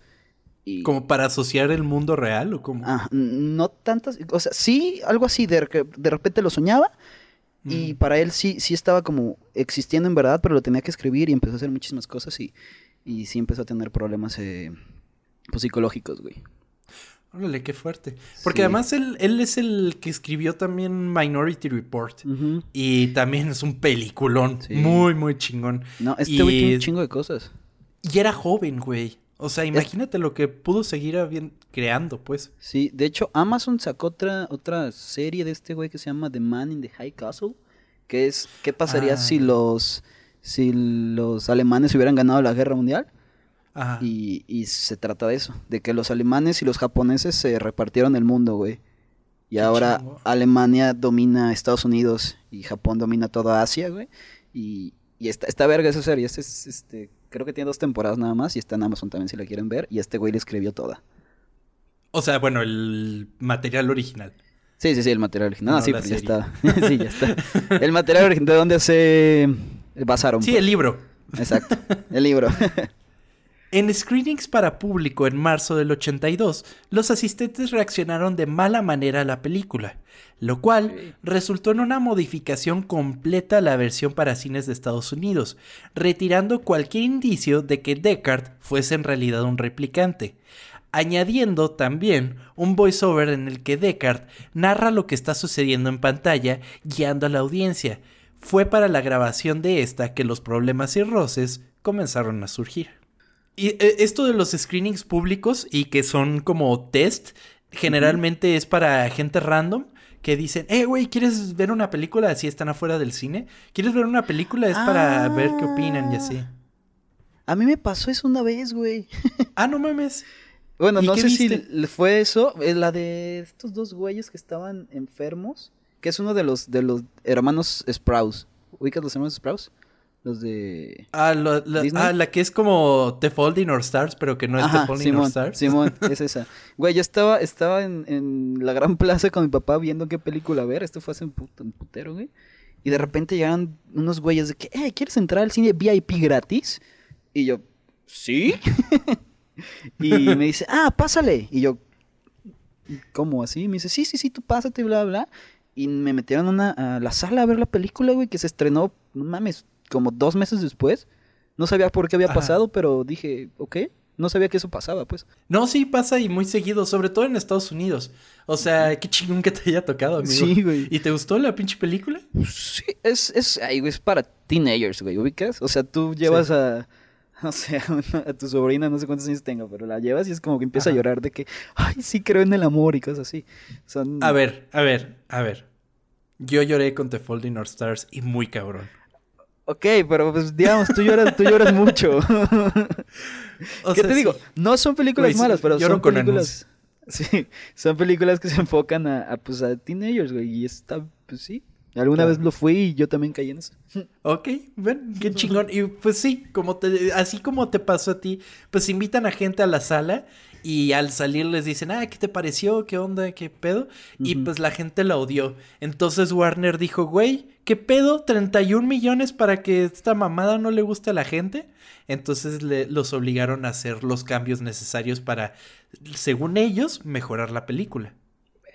Y... ¿Como para asociar el mundo real o como? Ah, no tantas, o sea, sí, algo así, de, de repente lo soñaba y para él sí, sí estaba como existiendo en verdad, pero lo tenía que escribir y empezó a hacer muchísimas cosas y, y sí empezó a tener problemas eh, pues, psicológicos, güey. Órale, qué fuerte. Porque además él, él, es el que escribió también Minority Report. Y también es un peliculón. Muy, muy chingón. No, este güey tiene un chingo de cosas. Y era joven, güey. O sea, imagínate lo que pudo seguir creando, pues. Sí, de hecho, Amazon sacó otra, otra serie de este güey que se llama The Man in the High Castle. Que es, ¿qué pasaría ah, si los si los alemanes hubieran ganado la guerra mundial? Ajá. Y, y se trata de eso, de que los alemanes y los japoneses se repartieron el mundo, güey. Y ahora Alemania domina Estados Unidos y Japón domina toda Asia, güey. Y, y esta, esta verga esa serie, este es, este, creo que tiene dos temporadas nada más y está en Amazon también si la quieren ver. Y este güey le escribió toda. O sea, bueno, el material original. Sí, sí, sí, el material original. No, sí, pues ya está. sí, ya está. El material original, ¿de dónde se basaron? Sí, el libro. Exacto, el libro. En screenings para público en marzo del 82, los asistentes reaccionaron de mala manera a la película, lo cual resultó en una modificación completa a la versión para cines de Estados Unidos, retirando cualquier indicio de que Deckard fuese en realidad un replicante, añadiendo también un voiceover en el que Deckard narra lo que está sucediendo en pantalla, guiando a la audiencia. Fue para la grabación de esta que los problemas y roces comenzaron a surgir. Y eh, esto de los screenings públicos y que son como test, generalmente es para gente random que dicen, eh, güey, ¿quieres ver una película? Así están afuera del cine. ¿Quieres ver una película? Es para ver qué opinan y así. A mí me pasó eso una vez, güey. ah, no mames. Bueno, no sé si fue eso, eh, la de estos dos güeyes que estaban enfermos, que es uno de los de los hermanos Sprouse. ¿Ubicas los hermanos Sprouse? Los de. Ah, la, ah, la que es como The Folding or Stars, pero que no es The Folding or Stars. Simón, es esa. Güey, yo estaba, estaba en, en, la gran plaza con mi papá viendo qué película ver. Esto fue hace un, putero, güey. Y de repente llegan unos güeyes de que, eh, ¿quieres entrar al cine VIP gratis? Y yo, ¿sí? y me dice, ah, pásale. Y yo, ¿cómo así? Me dice, sí, sí, sí, tú pásate, bla, bla. Y me metieron a la sala a ver la película, güey, que se estrenó, no mames, como dos meses después. No sabía por qué había pasado, pero dije, ok, no sabía que eso pasaba, pues. No, sí pasa y muy seguido, sobre todo en Estados Unidos. O sea, qué chingón que te haya tocado, amigo. Sí, güey. ¿Y te gustó la pinche película? Sí, es, es, ay, güey, es para teenagers, güey, ¿ubicas? O sea, tú llevas a, o sea, a tu sobrina, no sé cuántos años tenga, pero la llevas y es como que empieza a llorar de que, ay, sí creo en el amor y cosas así. A ver, a ver, a ver. Yo lloré con The Folding Our Stars y muy cabrón. Ok, pero pues digamos, tú lloras, tú lloras mucho. ¿Qué te digo? No son películas malas, pero son películas. Sí, son películas que se enfocan a, pues a teenagers, güey. Y está, pues sí. Alguna vez lo fui y yo también caí en eso. Ok, ven, qué chingón. Y pues sí, como te, así como te pasó a ti, pues invitan a gente a la sala y al salir les dicen, ah, ¿qué te pareció? ¿Qué onda? ¿Qué pedo? Y pues la gente la odió. Entonces Warner dijo, güey, ¿qué pedo? ¿31 millones para que esta mamada no le guste a la gente? Entonces le, los obligaron a hacer los cambios necesarios para, según ellos, mejorar la película.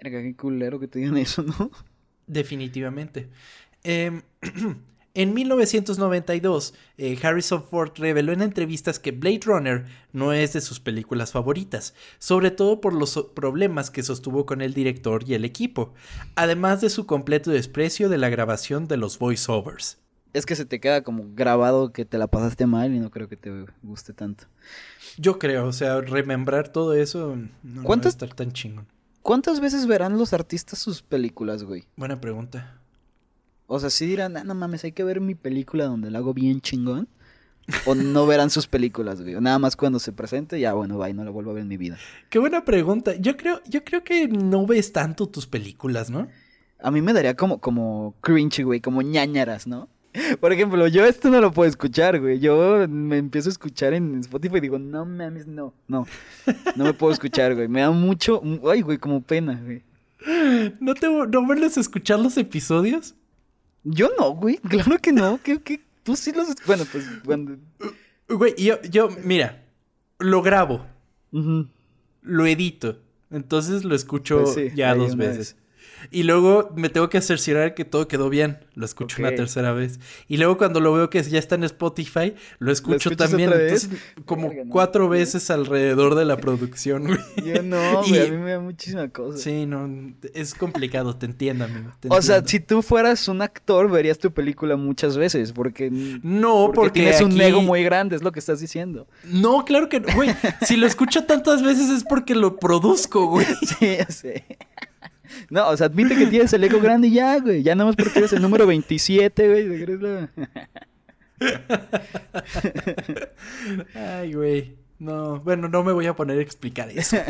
Verga, qué culero que te digan eso, ¿no? Definitivamente. Eh, En 1992, eh, Harrison Ford reveló en entrevistas que Blade Runner no es de sus películas favoritas, sobre todo por los problemas que sostuvo con el director y el equipo, además de su completo desprecio de la grabación de los voiceovers. Es que se te queda como grabado que te la pasaste mal y no creo que te guste tanto. Yo creo, o sea, remembrar todo eso no, va a estar tan chingón. ¿Cuántas veces verán los artistas sus películas, güey? Buena pregunta. O sea, si dirán, ah, no mames, hay que ver mi película donde la hago bien chingón. O no verán sus películas, güey. Nada más cuando se presente, ya bueno, va y no la vuelvo a ver en mi vida. Qué buena pregunta. Yo creo, yo creo que no ves tanto tus películas, ¿no? A mí me daría como, como cringe, güey, como ñañaras, ¿no? Por ejemplo, yo esto no lo puedo escuchar, güey. Yo me empiezo a escuchar en Spotify y digo, no mames, no, no. No me puedo escuchar, güey. Me da mucho, ay, güey, como pena, güey. ¿No te no vuelves a escuchar los episodios? Yo no, güey. Claro que no. ¿Qué, qué? Tú sí los... Bueno, pues cuando... Güey, yo, yo, mira, lo grabo. Lo edito. Entonces lo escucho pues ya dos veces. Y luego me tengo que cerciorar que todo quedó bien. Lo escucho una tercera vez. Y luego cuando lo veo que ya está en Spotify, lo escucho también. Entonces, como cuatro veces alrededor de la producción, güey. Yo no, güey. A mí me da muchísima cosa. Sí, no. Es complicado, te entiendo, amigo. o sea, si tú fueras un actor, verías tu película muchas veces. Porque. No, porque. tienes un ego muy grande, es lo que estás diciendo. No, claro que no. Güey, si lo escucho tantas veces es porque lo produzco, güey. Sí, ya sé. No, o sea, admite que tienes el ego grande y ya, güey. Ya nada más porque eres el número 27, güey. Ay, güey. No, bueno, no me voy a poner a explicar eso.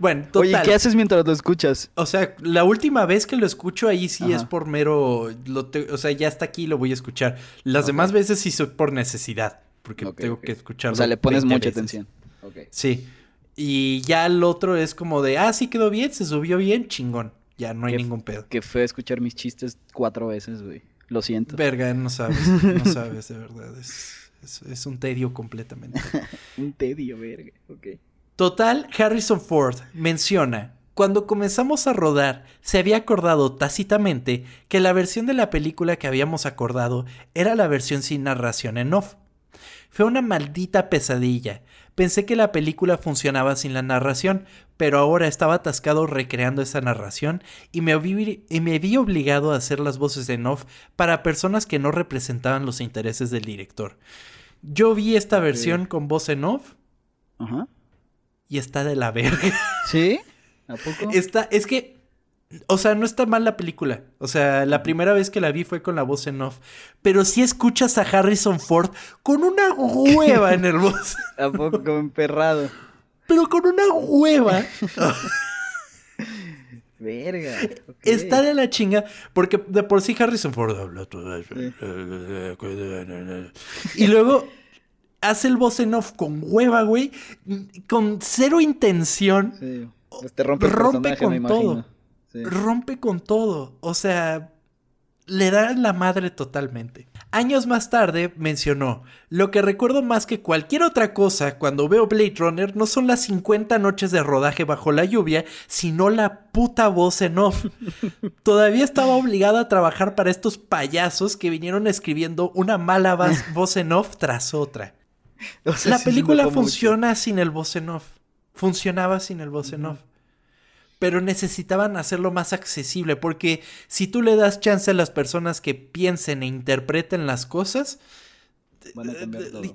bueno, total. Oye, ¿qué haces mientras lo escuchas? O sea, la última vez que lo escucho ahí sí es por mero... o sea, ya está aquí lo voy a escuchar. Las demás veces sí soy por necesidad. Porque tengo que escucharlo. O sea, le pones mucha atención. Sí. Y ya el otro es como de, ah, sí quedó bien, se subió bien, chingón. Ya no hay ningún pedo. Que fue escuchar mis chistes cuatro veces, güey. Lo siento. Verga, no sabes, no sabes, de verdad. Es, es, un tedio completamente. un tedio, verga, ok. Total, Harrison Ford menciona, cuando comenzamos a rodar, se había acordado tácitamente que la versión de la película que habíamos acordado era la versión sin narración en off. Fue una maldita pesadilla, Pensé que la película funcionaba sin la narración, pero ahora estaba atascado recreando esa narración y me, vi, y me vi obligado a hacer las voces en off para personas que no representaban los intereses del director. Yo vi esta versión con voz en off. Ajá. Y está de la verga. ¿Sí? ¿A poco? Está, es que o sea, no está mal la película. O sea, la primera vez que la vi fue con la voz en off. Pero sí escuchas a Harrison Ford con una hueva en el voz. ¿A poco emperrado? Pero con una hueva. Verga. Está de la chinga, porque de por sí Harrison Ford habla todo. Y luego hace el voz en off con hueva, güey, con cero intención. Sí. Este rompe, rompe con todo. Rompe con todo. O sea, le da la madre totalmente. Años más tarde mencionó, lo que recuerdo más que cualquier otra cosa cuando veo Blade Runner no son las 50 noches de rodaje bajo la lluvia, sino la puta voz en off. Todavía estaba obligado a trabajar para estos payasos que vinieron escribiendo una mala voz en off tras otra. la película funciona sin el voz en off. Funcionaba sin el voz en off pero necesitaban hacerlo más accesible, porque si tú le das chance a las personas que piensen e interpreten las cosas, eh,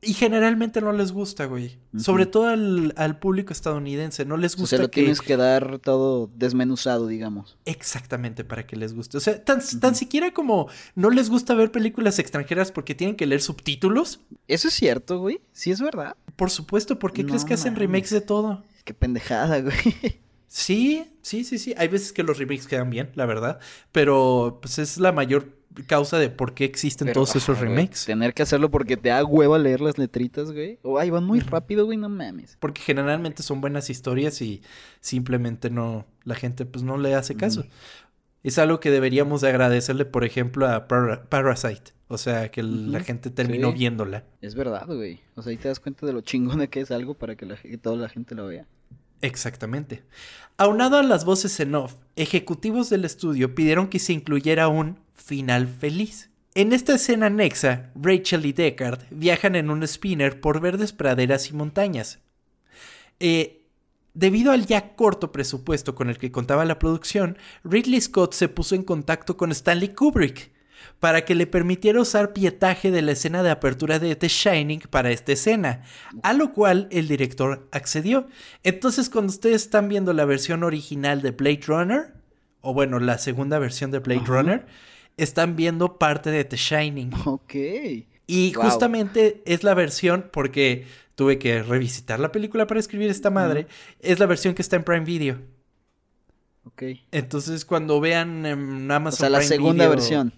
y generalmente no les gusta, güey. Sobre todo al, público estadounidense. No les gusta. O sea, lo tienes que dar todo desmenuzado, digamos. Exactamente, para que les guste. O sea, tan, tan siquiera como no les gusta ver películas extranjeras porque tienen que leer subtítulos. Eso es cierto, güey. Sí es verdad. Por supuesto, ¿por qué crees que hacen remakes de todo? Qué pendejada, güey. Sí, sí, sí, sí. Hay veces que los remakes quedan bien, la verdad. Pero pues es la mayor causa de por qué existen todos esos remakes. tener que hacerlo porque te da hueva leer las letritas, güey. O ay, van muy rápido, güey, no mames. Porque generalmente son buenas historias y simplemente no, la gente pues no le hace caso. Es algo que deberíamos de agradecerle, por ejemplo, a Parasite. O sea, que la gente terminó viéndola. Es verdad, güey. O sea, ahí te das cuenta de lo chingona que es algo para que, que toda la gente lo vea. Exactamente. Aunado a las voces en off, ejecutivos del estudio pidieron que se incluyera un final feliz. En esta escena anexa, Rachel y Deckard viajan en un spinner por verdes praderas y montañas. Eh, debido al ya corto presupuesto con el que contaba la producción, Ridley Scott se puso en contacto con Stanley Kubrick, para que le permitiera usar pietaje de la escena de apertura de The Shining para esta escena, a lo cual el director accedió. Entonces, cuando ustedes están viendo la versión original de Blade Runner, o bueno, la segunda versión de Blade Runner, están viendo parte de The Shining. Ok. Y justamente es la versión, porque tuve que revisitar la película para escribir esta madre, es la versión que está en Prime Video. Ok. Entonces, cuando vean en Amazon. O sea, la segunda versión.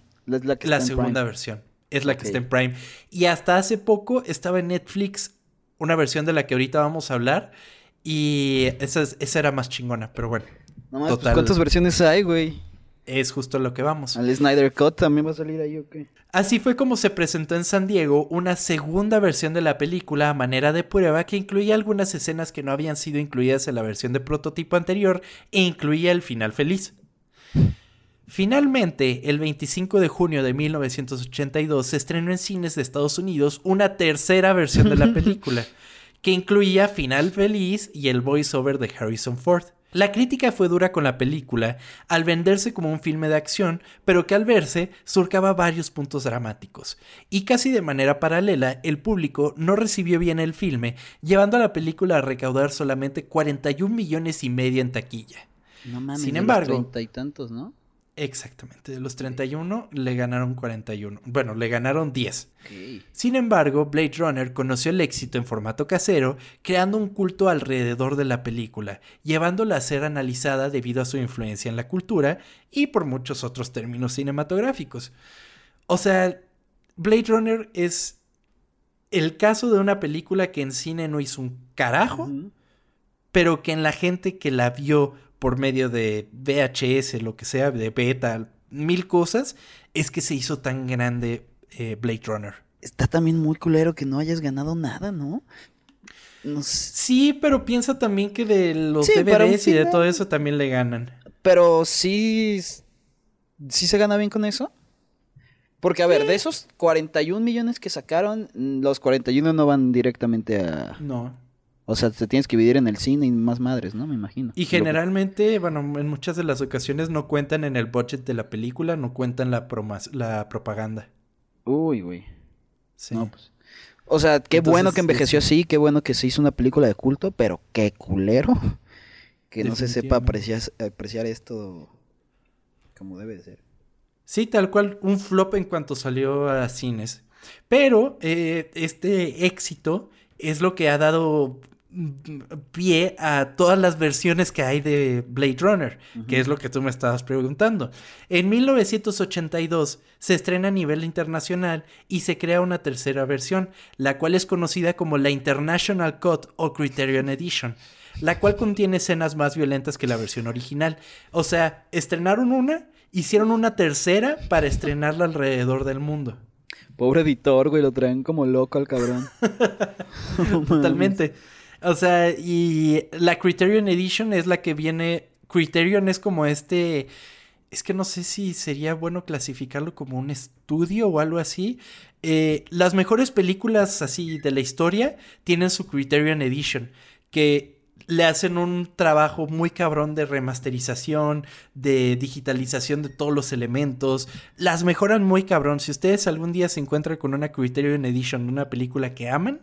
La, segunda versión. Es la que está en Prime. Y hasta hace poco estaba en Netflix una versión de la que ahorita vamos a hablar. Y esa, esa era más chingona, pero bueno. Pues, ¿Cuántas versiones hay, güey? Es justo lo que vamos. ¿Al Snyder Cut también va a salir ahí o qué? Así fue como se presentó en San Diego una segunda versión de la película a manera de prueba que incluía algunas escenas que no habían sido incluidas en la versión de prototipo anterior e incluía el final feliz. Finalmente, el 25 de junio de 1982 se estrenó en cines de Estados Unidos una tercera versión de la película, que incluía final feliz y el voiceover de Harrison Ford. La crítica fue dura con la película, al venderse como un filme de acción, pero que al verse surcaba varios puntos dramáticos. Y casi de manera paralela, el público no recibió bien el filme, llevando a la película a recaudar solamente 41 millones y medio en taquilla. No mames, Sin embargo, y tantos, ¿no? Exactamente, de los 31 le ganaron 41. Bueno, le ganaron 10. Sin embargo, Blade Runner conoció el éxito en formato casero, creando un culto alrededor de la película, llevándola a ser analizada debido a su influencia en la cultura y por muchos otros términos cinematográficos. O sea, Blade Runner es el caso de una película que en cine no hizo un carajo, pero que en la gente que la vio por medio de VHS, lo que sea, de beta, mil cosas, es que se hizo tan grande eh, Blade Runner. Está también muy culero que no hayas ganado nada, ¿no? Sí, pero piensa también que de los DVDs y de todo eso también le ganan. Pero sí. ¿Sí se gana bien con eso? Porque, a ver, de esos 41 millones que sacaron, los 41 no van directamente a. No. O sea, te tienes que dividir en el cine y más madres, ¿no? Me imagino. Y generalmente, bueno, en muchas de las ocasiones no cuentan en el budget de la película, no cuentan la, la propaganda. Uy, güey. Sí. pues. O sea, qué bueno que envejeció así, qué bueno que se hizo una película de culto, pero qué culero que no se sepa apreciar, apreciar esto como debe de ser. Sí, tal cual, un flop en cuanto salió a cines. Pero eh, este éxito es lo que ha dado pie a todas las versiones que hay de Blade Runner, que es lo que tú me estabas preguntando. En 1982 se estrena a nivel internacional y se crea una tercera versión, la cual es conocida como la International Cut o Criterion Edition, la cual contiene escenas más violentas que la versión original. O sea, estrenaron una, hicieron una tercera para estrenarla alrededor del mundo. Pobre editor, güey, lo traen como loco al cabrón. Totalmente. O sea, y la Criterion Edition es la que viene. Criterion es como este. Es que no sé si sería bueno clasificarlo como un estudio o algo así. Eh, las mejores películas así de la historia tienen su Criterion Edition. Que le hacen un trabajo muy cabrón de remasterización, de digitalización de todos los elementos. Las mejoran muy cabrón. Si ustedes algún día se encuentran con una Criterion Edition una película que aman,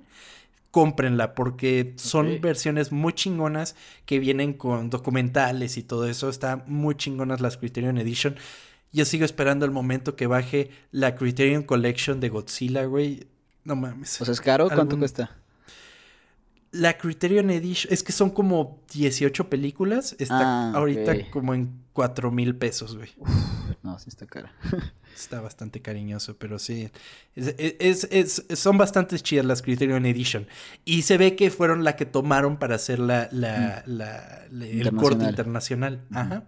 cómprenla porque son versiones muy chingonas que vienen con documentales y todo eso. Están muy chingonas las Criterion Edition. Yo sigo esperando el momento que baje la Criterion Collection de Godzilla, güey. No mames. O sea, ¿es caro? ¿Cuánto cuesta? La Criterion Edition, es que son como 18 películas. Está ah, ahorita como en 4 mil pesos, güey. No, sí está cara. está bastante cariñoso, pero sí. Es, son bastante chidas las Criterion Edition. Y se ve que fueron la que tomaron para hacer la, la, mm. el corte internacional. Ajá.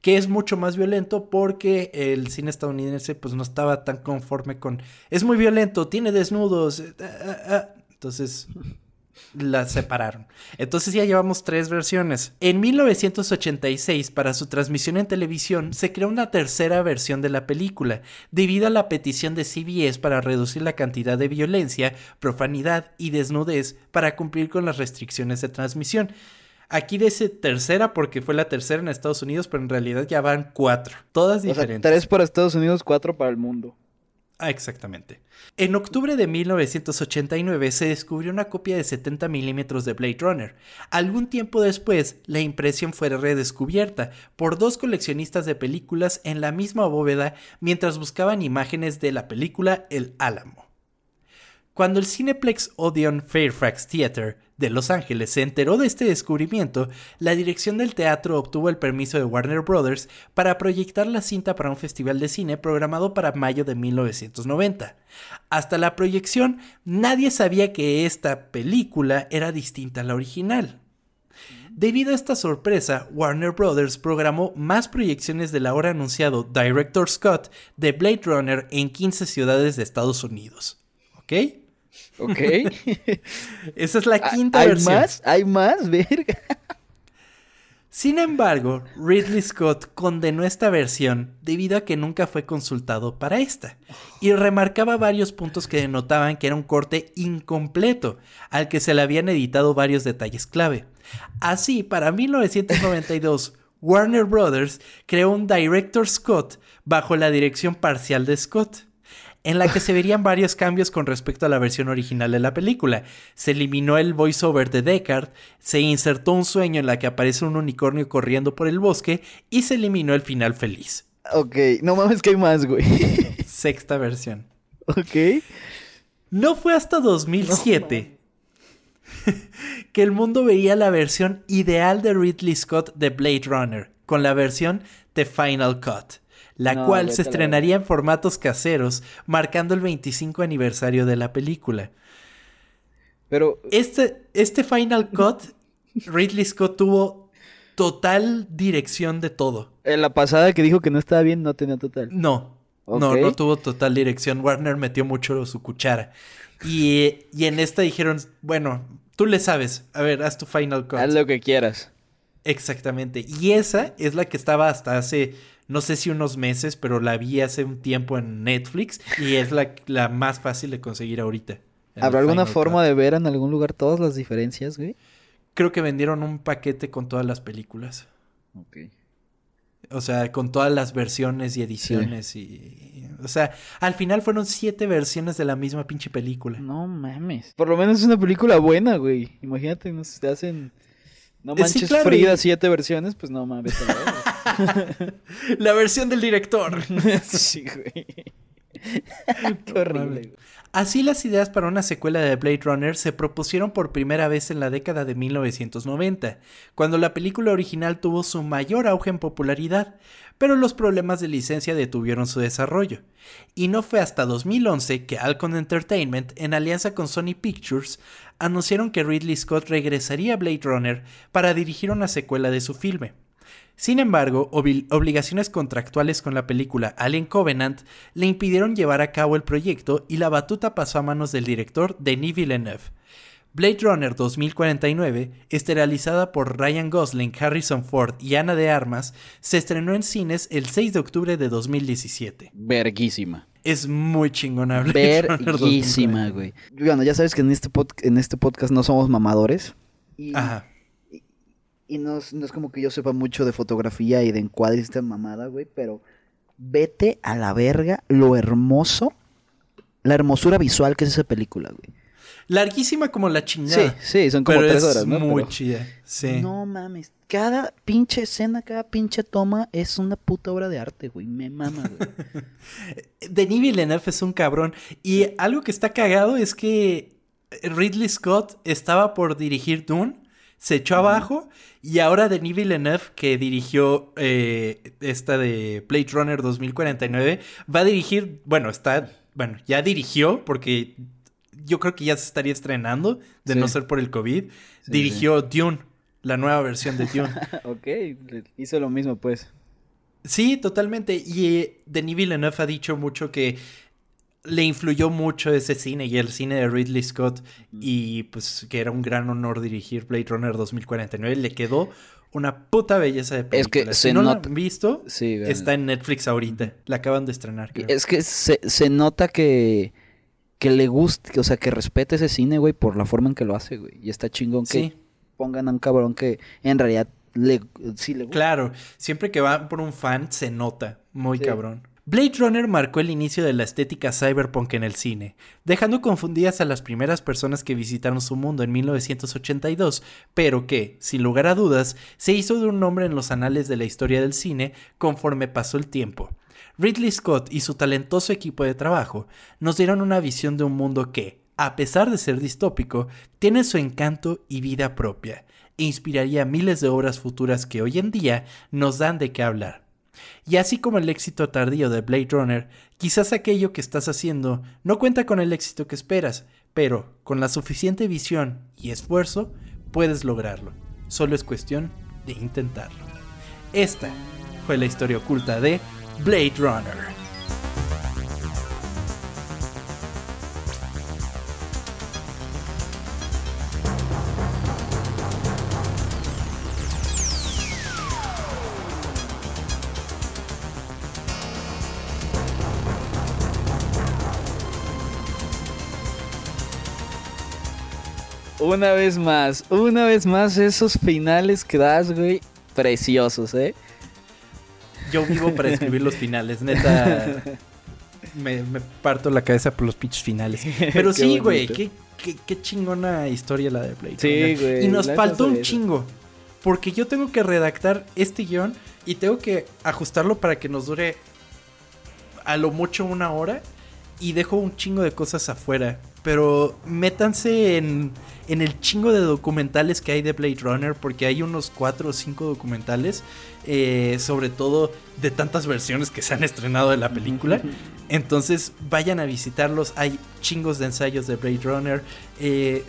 Que es mucho más violento porque el cine estadounidense pues no estaba tan conforme con... Es muy violento, tiene desnudos. Eh, ah, ah, Entonces las separaron. Entonces ya llevamos tres versiones. En 1986, para su transmisión en televisión, se creó una tercera versión de la película, debido a la petición de CBS para reducir la cantidad de violencia, profanidad y desnudez para cumplir con las restricciones de transmisión. Aquí dice tercera porque fue la tercera en Estados Unidos, pero en realidad ya van cuatro. Todas diferentes. tres para Estados Unidos, cuatro para el mundo. Ah, exactamente. En octubre de 1989 se descubrió una copia de 70 milímetros de Blade Runner. Algún tiempo después, la impresión fue redescubierta por dos coleccionistas de películas en la misma bóveda mientras buscaban imágenes de la película El Álamo. Cuando el Cineplex Odeon Fairfax Theater de Los Ángeles se enteró de este descubrimiento, la dirección del teatro obtuvo el permiso de Warner Brothers para proyectar la cinta para un festival de cine programado para mayo de 1990. Hasta la proyección, nadie sabía que esta película era distinta a la original. Debido a esta sorpresa, Warner Brothers programó más proyecciones del ahora anunciado Director Scott de Blade Runner en 15 ciudades de Estados Unidos. ¿Ok? Ok. Esa es la quinta ¿Hay versión. ¿Hay más? ¿Hay más? Verga. Sin embargo, Ridley Scott condenó esta versión debido a que nunca fue consultado para esta, y remarcaba varios puntos que denotaban que era un corte incompleto, al que se le habían editado varios detalles clave. Así, para 1992, Warner Brothers creó un Director Scott bajo la dirección parcial de Scott en la que se verían varios cambios con respecto a la versión original de la película. Se eliminó el voiceover de Deckard, se insertó un sueño en la que aparece un unicornio corriendo por el bosque y se eliminó el final feliz. Ok, no mames que hay más, güey. Sexta versión. Ok. No fue hasta 2007 que el mundo veía la versión ideal de Ridley Scott de Blade Runner, con la versión The Final Cut la cual se estrenaría en formatos caseros, marcando el 25 aniversario de la película. Pero. Este, este Final Cut, Ridley Scott tuvo total dirección de todo. En la pasada que dijo que no estaba bien, no tenía total. No. No, no tuvo total dirección. Warner metió mucho su cuchara. Y, y en esta dijeron, bueno, tú le sabes. A ver, haz tu Final Cut. Haz lo que quieras. Exactamente. Y esa es la que estaba hasta hace no sé si unos meses, pero la vi hace un tiempo en Netflix y es la, más fácil de conseguir ahorita. ¿Habrá alguna forma de ver en algún lugar todas las diferencias, güey? Creo que vendieron un paquete con todas las películas. Ok. O sea, con todas las versiones y ediciones y... O sea, al final fueron siete versiones de la misma pinche película. No mames. Por lo menos es una película buena, güey. Imagínate, no se te hacen... No eh, manches Frida siete versiones, pues no mames. la versión del director. sí, güey. Qué horrible. Así las ideas para una secuela de Blade Runner se propusieron por primera vez en la década de 1990, cuando la película original tuvo su mayor auge en popularidad, pero los problemas de licencia detuvieron su desarrollo. Y no fue hasta 2011 que Alcon Entertainment, en alianza con Sony Pictures, anunciaron que Ridley Scott regresaría a Blade Runner para dirigir una secuela de su filme. Sin embargo, obligaciones contractuales con la película Alien Covenant le impidieron llevar a cabo el proyecto y la batuta pasó a manos del director Denis Villeneuve. Blade Runner 2049, esterilizada por Ryan Gosling, Harrison Ford y Ana de Armas, se estrenó en cines el 6 de octubre de 2017. Verguísima. Es muy chingona. Verguísima, güey. Bueno, ya sabes que en este, en este podcast no somos mamadores. Ajá. Y no es, como que yo sepa mucho de fotografía y de encuadre esta mamada, güey, pero vete a la verga lo hermoso, la hermosura visual que es esa película, güey. Larguísima como la chingada. Sí, sí, son como tres horas, ¿no? Muy chida, sí. No mames, cada pinche escena, cada pinche toma es una puta obra de arte, güey. Me mama, güey. Denis Villeneuve es un cabrón. Y algo que está cagado es que Ridley Scott estaba por dirigir Dune se echó abajo y ahora Denis Villeneuve, que dirigió eh, esta de Blade Runner 2049, va a dirigir, bueno, está, bueno, ya dirigió porque yo creo que ya se estaría estrenando, de no ser por el COVID, dirigió Dune, la nueva versión de Dune. ok, hizo lo mismo pues. Sí, totalmente. Y eh, Denis Villeneuve ha dicho mucho que le influyó mucho ese cine y el cine de Ridley Scott y pues que era un gran honor dirigir Blade Runner 2049. Le quedó una puta belleza de película. Es que si no lo han visto, está en Netflix ahorita. La acaban de estrenar. Es que se, nota que, que le gusta, o sea, que respete ese cine, güey, por la forma en que lo hace, güey. Y está chingón que pongan a un cabrón que en realidad le, sí le gusta. Claro, siempre que va por un fan se nota, muy cabrón. Blade Runner marcó el inicio de la estética cyberpunk en el cine, dejando confundidas a las primeras personas que visitaron su mundo en 1982, pero que, sin lugar a dudas, se hizo de un nombre en los anales de la historia del cine conforme pasó el tiempo. Ridley Scott y su talentoso equipo de trabajo nos dieron una visión de un mundo que, a pesar de ser distópico, tiene su encanto y vida propia, e inspiraría miles de obras futuras que hoy en día nos dan de qué hablar. Y así como el éxito tardío de Blade Runner, quizás aquello que estás haciendo no cuenta con el éxito que esperas, pero con la suficiente visión y esfuerzo puedes lograrlo. Solo es cuestión de intentarlo. Esta fue la historia oculta de Blade Runner. Una vez más, una vez más, esos finales que das, güey, preciosos, ¿eh? Yo vivo para escribir los finales, neta. Me, parto la cabeza por los pitches finales. Pero sí, güey, qué, qué, chingona historia la de Blade. Sí, güey. Y nos faltó un chingo. Porque yo tengo que redactar este guion y tengo que ajustarlo para que nos dure a lo mucho una hora. Y dejo un chingo de cosas afuera. Pero métanse en en el chingo de documentales que hay de Blade Runner, porque hay unos 4 o 5 documentales, eh, sobre todo de tantas versiones que se han estrenado de la película. Entonces vayan a visitarlos, hay chingos de ensayos de Blade Runner, eh,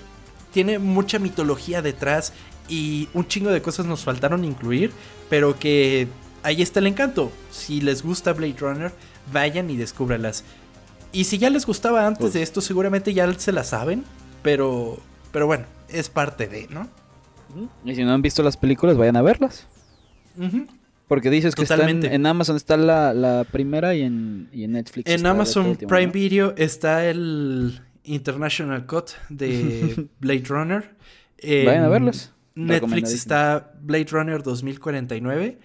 tiene mucha mitología detrás y un chingo de cosas nos faltaron incluir, pero que ahí está el encanto. Si les gusta Blade Runner, vayan y descúbralas. Y si ya les gustaba antes pues de esto, seguramente ya se la saben, pero pero bueno, es parte de, ¿no? Y si no han visto las películas, vayan a verlas. Porque dices que en, Amazon está la, primera y en, Netflix. En Amazon Prime Video está el International Cut de Blade Runner. vayan a verlas. Netflix está Blade Runner 2049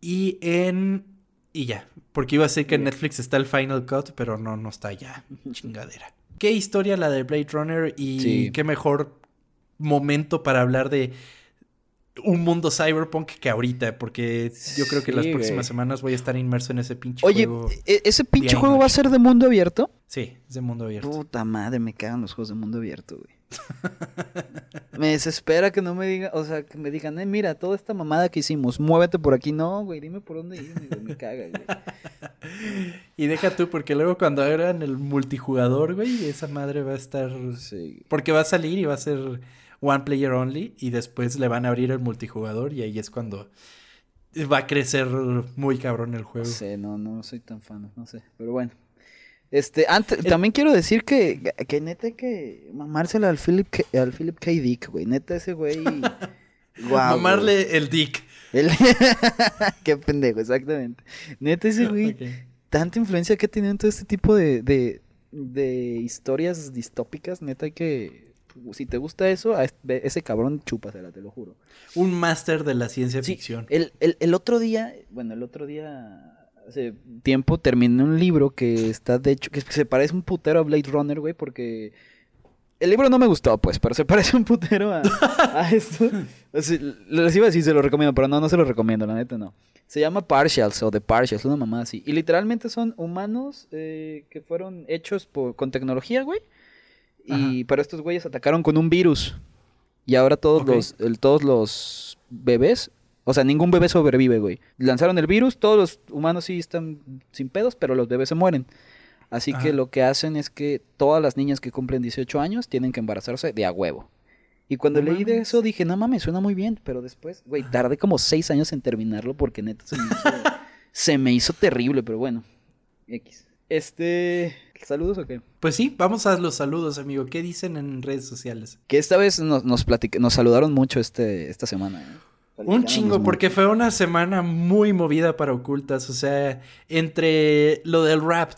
y en... Y ya, porque iba a decir que en Netflix está el Final Cut, pero no, no está ya. Chingadera qué historia la de Blade Runner y qué mejor momento para hablar de un mundo cyberpunk que ahorita, porque yo creo que las próximas semanas voy a estar inmerso en ese pinche juego. Oye, ¿e-, ¿ese pinche juego va a ser de mundo abierto? Sí, es de mundo abierto. Puta madre, me cagan los juegos de mundo abierto, güey. me desespera que no me digan, o sea, que me digan, eh, mira, toda esta mamada que hicimos, muévete por aquí. No, güey, dime por dónde ir, me caga, güey. Y deja tú, porque luego cuando hagan el multijugador, güey, esa madre va a estar... Sí. Porque va a salir y va a ser one player only y después le van a abrir el multijugador y ahí es cuando va a crecer muy cabrón el juego. No sé, no, no soy tan fan, no sé, pero bueno. Este, antes, también quiero decir que, que neta hay que mamársela al Philip K, al Philip K. Dick, güey. Neta ese güey. Mamarle el Dick. Qué pendejo, exactamente. Neta ese güey. Tanta influencia que ha tenido en todo este tipo de, de, de historias distópicas. Neta hay que si te gusta eso, a ese cabrón chúpasela, te lo juro. Un máster de la ciencia ficción. El, el, otro día, bueno, el otro día, hace tiempo, terminé un libro que está, de hecho, que se parece un putero a Blade Runner, güey, porque... El libro no me gustó, pues, pero se parece un putero a, esto. les iba a decir, se lo recomiendo, pero no, no se lo recomiendo, la neta no. Se llama Partials o The Partials, una mamá así. Y literalmente son humanos eh, que fueron hechos por, con tecnología, güey y, pero estos güeyes atacaron con un virus. Y ahora todos, los, todos los bebés, o sea, ningún bebé sobrevive, güey. Lanzaron el virus, todos los humanos sí están sin pedos, pero los bebés se mueren. Así que lo que hacen es que todas las niñas que cumplen 18 años tienen que embarazarse de a huevo. Y cuando leí de eso dije, no mames, suena muy bien. Pero después, güey, tardé como 6 años en terminarlo porque neta se me hizo, se me hizo terrible, pero bueno. X. Este. ¿Saludos o qué? Pues sí, vamos a los saludos, amigo. ¿Qué dicen en redes sociales? Que esta vez nos, nos, nos saludaron mucho este, esta semana. ¿eh? Un chingo, porque fue una semana muy movida para ocultas. O sea, entre lo del rap,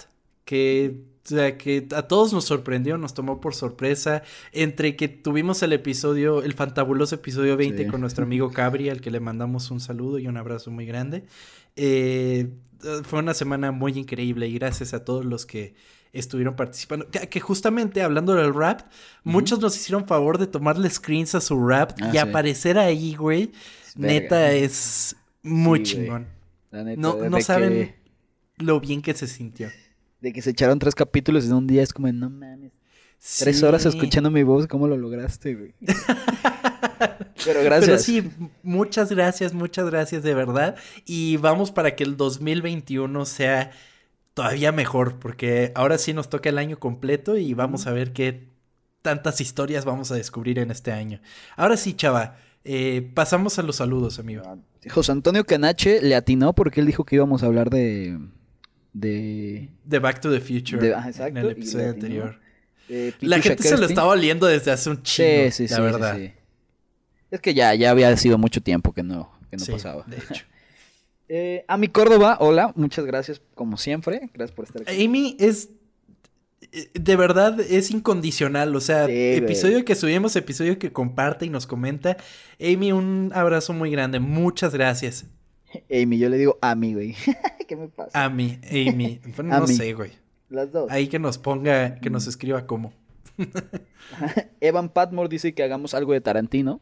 que, o sea, que a todos nos sorprendió, nos tomó por sorpresa. Entre que tuvimos el episodio, el fantabuloso episodio 20 con nuestro amigo Cabri, al que le mandamos un saludo y un abrazo muy grande. Eh, fue una semana muy increíble y gracias a todos los que estuvieron participando. Que, justamente hablando del rap, muchos nos hicieron favor de tomarle screens a su rap ah, y aparecer ahí, güey. Neta es muy chingón. no no saben lo bien que se sintió. De que se echaron tres capítulos en un día es como, no mames. Tres horas escuchando mi voz, ¿cómo lo lograste, güey? Pero gracias. Pero sí, muchas gracias, muchas gracias de verdad. Y vamos para que el 2021 sea todavía mejor, porque ahora sí nos toca el año completo y vamos a ver qué tantas historias vamos a descubrir en este año. Ahora sí, chava, eh, pasamos a los saludos, amigo. Ah, José Antonio Canache le atinó porque él dijo que íbamos a hablar de... De, de Back to the Future en el episodio anterior. Eh, la gente se lo estaba oliendo desde hace un chingo, sí, sí, la verdad. Es que ya, ya había sido mucho tiempo que no, que no pasaba. De hecho. eh, a Córdoba, hola, muchas gracias como siempre. Gracias por estar aquí. Amy es. Eh, de verdad es incondicional. O sea, episodio que subimos, episodio que comparte y nos comenta. Amy, un abrazo muy grande. Muchas gracias. Amy, yo le digo Amy, güey. ¿Qué me pasa? Amy, Amy. no sé, güey. Las dos. Ahí que nos ponga, que nos escriba cómo. Evan Patmore dice que hagamos algo de Tarantino.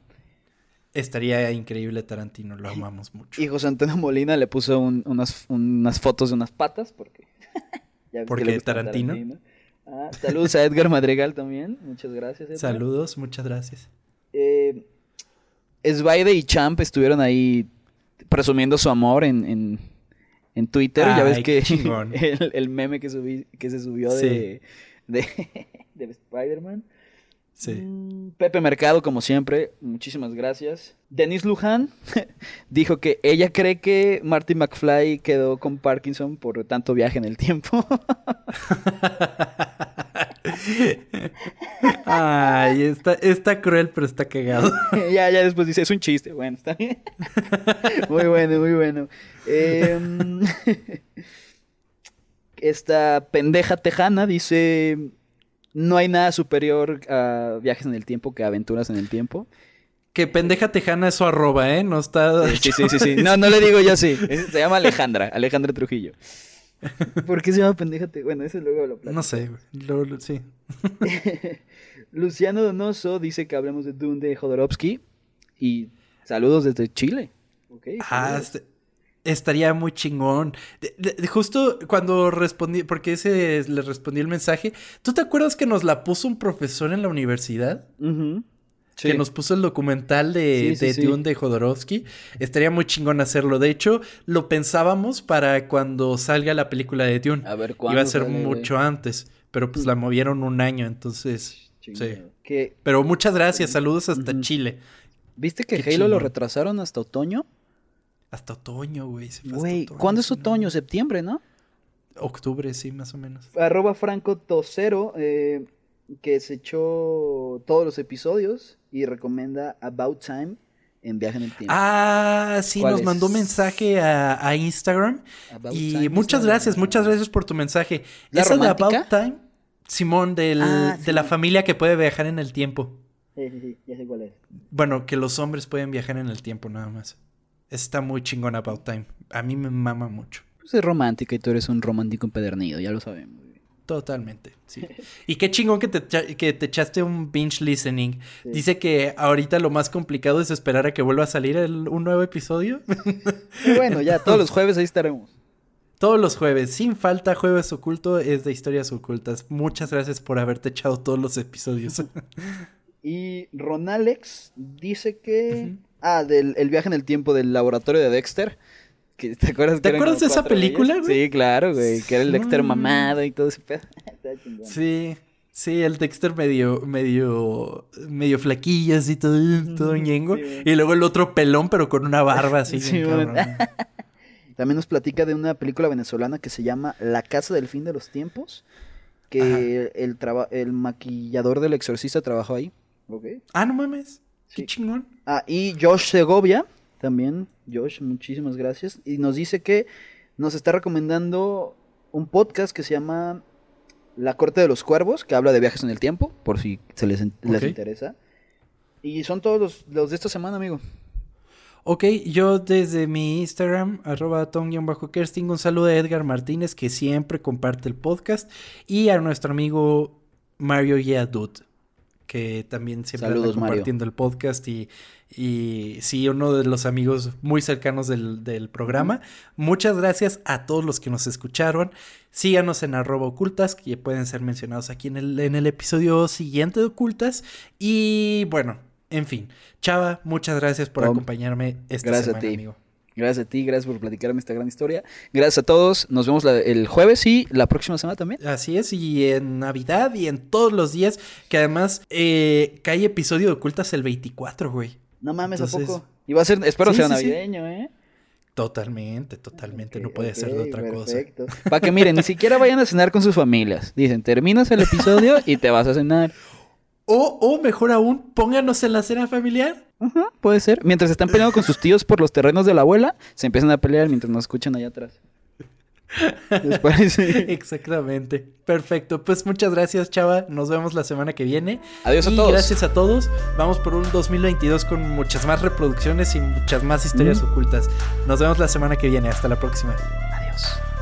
Estaría increíble Tarantino, lo amamos mucho. Y José Antonio Molina le puso unas, unas, fotos de unas patas, porque... porque Tarantino. Ah, saludos a Edgar Madrigal también, muchas gracias. Saludos, muchas gracias. Eh, Svaide y Champ estuvieron ahí presumiendo su amor en, en, Twitter. ya ves que el, meme que, subí, que se subió de, de, de Spider-Man. Mm, Pepe Mercado, como siempre, muchísimas gracias. Denise Luján dijo que ella cree que Marty McFly quedó con Parkinson por tanto viaje en el tiempo. Ay, está, está cruel, pero está cagado. ya, ya después dice, es un chiste. Bueno, está bien. muy bueno, muy bueno. Em, esta pendeja tejana dice no hay nada superior a viajes en el tiempo que aventuras en el tiempo. Que pendeja tejana es su arroba, ¿eh? No está... Sí, sí, sí, sí. No, no le digo yo así. Se llama Alejandra, Alejandra Trujillo. ¿Por qué se llama pendeja tejana? Bueno, eso luego lo platico. No sé, güey. sí. Luciano Donoso dice que hablemos de Dune de Jodorowsky. Y Saludos desde Chile. ah, este, estaría muy chingón. justo cuando respondí, porque ese le respondí el mensaje, ¿tú te acuerdas que nos la puso un profesor en la universidad? Que nos puso el documental de, de Dune de Jodorowsky. Estaría muy chingón hacerlo. De hecho, lo pensábamos para cuando salga la película de Dune. A ver Iba a ser mucho antes. Pero pues la movieron un año, entonces. Sí. Pero muchas gracias. Saludos hasta Chile. ¿Viste que Halo lo retrasaron hasta otoño? Hasta otoño, güey. Güey, ¿cuándo es otoño? Septiembre, ¿no? Octubre, sí, más o menos. Arroba Franco Tosero, eh, que se echó todos los episodios y recomienda About Time en Viaje en el Tiempo. Ah, sí, nos mandó mensaje a, Instagram. y muchas gracias, muchas gracias por tu mensaje. ¿Esa de About Time? Simón, del, ah, de la familia que puede viajar en el tiempo. Sí, sí, sí, ya sé cuál es. Bueno, que los hombres pueden viajar en el tiempo nada más. Está muy chingón About Time. A mí me mama mucho. Pues es romántica y tú eres un romántico empedernido, ya lo sabemos. Totalmente, sí. Y qué chingón que te, que te echaste un binge listening. Dice que ahorita lo más complicado es esperar a que vuelva a salir un nuevo episodio. bueno, ya todos los jueves ahí estaremos. Todos los jueves, sin falta, Jueves Oculto es de historias ocultas. Muchas gracias por haberte echado todos los episodios. y Ronalex dice que... Ah, del el viaje en el tiempo del laboratorio de Dexter. ¿Te acuerdas, ¿Te acuerdas de esa película, güey? Sí, claro, güey. Que era el Dexter mamado y todo ese pedo. sí. Sí, el Dexter medio, medio, medio flaquillas y todo, todo ñengo. y luego el otro pelón, pero con una barba así. También nos platica de una película venezolana que se llama La Casa del Fin de los Tiempos. Que el, el maquillador del exorcista trabajó ahí. Ah, no mames. Qué chingón. Ah, y Josh Segovia también, Josh, muchísimas gracias. Y nos dice que nos está recomendando un podcast que se llama La Corte de los Cuervos, que habla de viajes en el tiempo, por si se les, interesa. Y son todos los, de esta semana, amigo. Ok, yo desde mi Instagram, arroba ton-kersting, un saludo a Edgar Martínez, que siempre comparte el podcast, y a nuestro amigo Mario Yadut que también siempre está compartiendo el podcast y, y sí, uno de los amigos muy cercanos del, programa. Muchas gracias a todos los que nos escucharon. Síganos en arroba ocultas, que pueden ser mencionados aquí en el, en el episodio siguiente de ocultas. Y bueno, en fin. Chava, muchas gracias por acompañarme esta gracias semana, amigo. Gracias a ti, gracias por platicarme esta gran historia. Gracias a todos. Nos vemos el jueves y la próxima semana también. Así es, y en Navidad y en todos los días, que además eh, cae episodio de Ocultas el 24, güey. No mames, ¿a poco? Y va a ser, espero sea navideño, ¿eh? Totalmente, totalmente, no puede ser de otra perfecto. cosa. Para que miren, ni siquiera vayan a cenar con sus familias. Dicen, terminas el episodio y te vas a cenar. O, o mejor aún, pónganos en la cena familiar. Puede ser. Mientras están peleando con sus tíos por los terrenos de la abuela, se empiezan a pelear mientras nos escuchan allá atrás. ¿Les parece? Exactamente. Perfecto. Pues muchas gracias, Chava. Nos vemos la semana que viene. Adiós a todos. Gracias a todos. Vamos por un 2022 con muchas más reproducciones y muchas más historias ocultas. Nos vemos la semana que viene. Hasta la próxima. Adiós.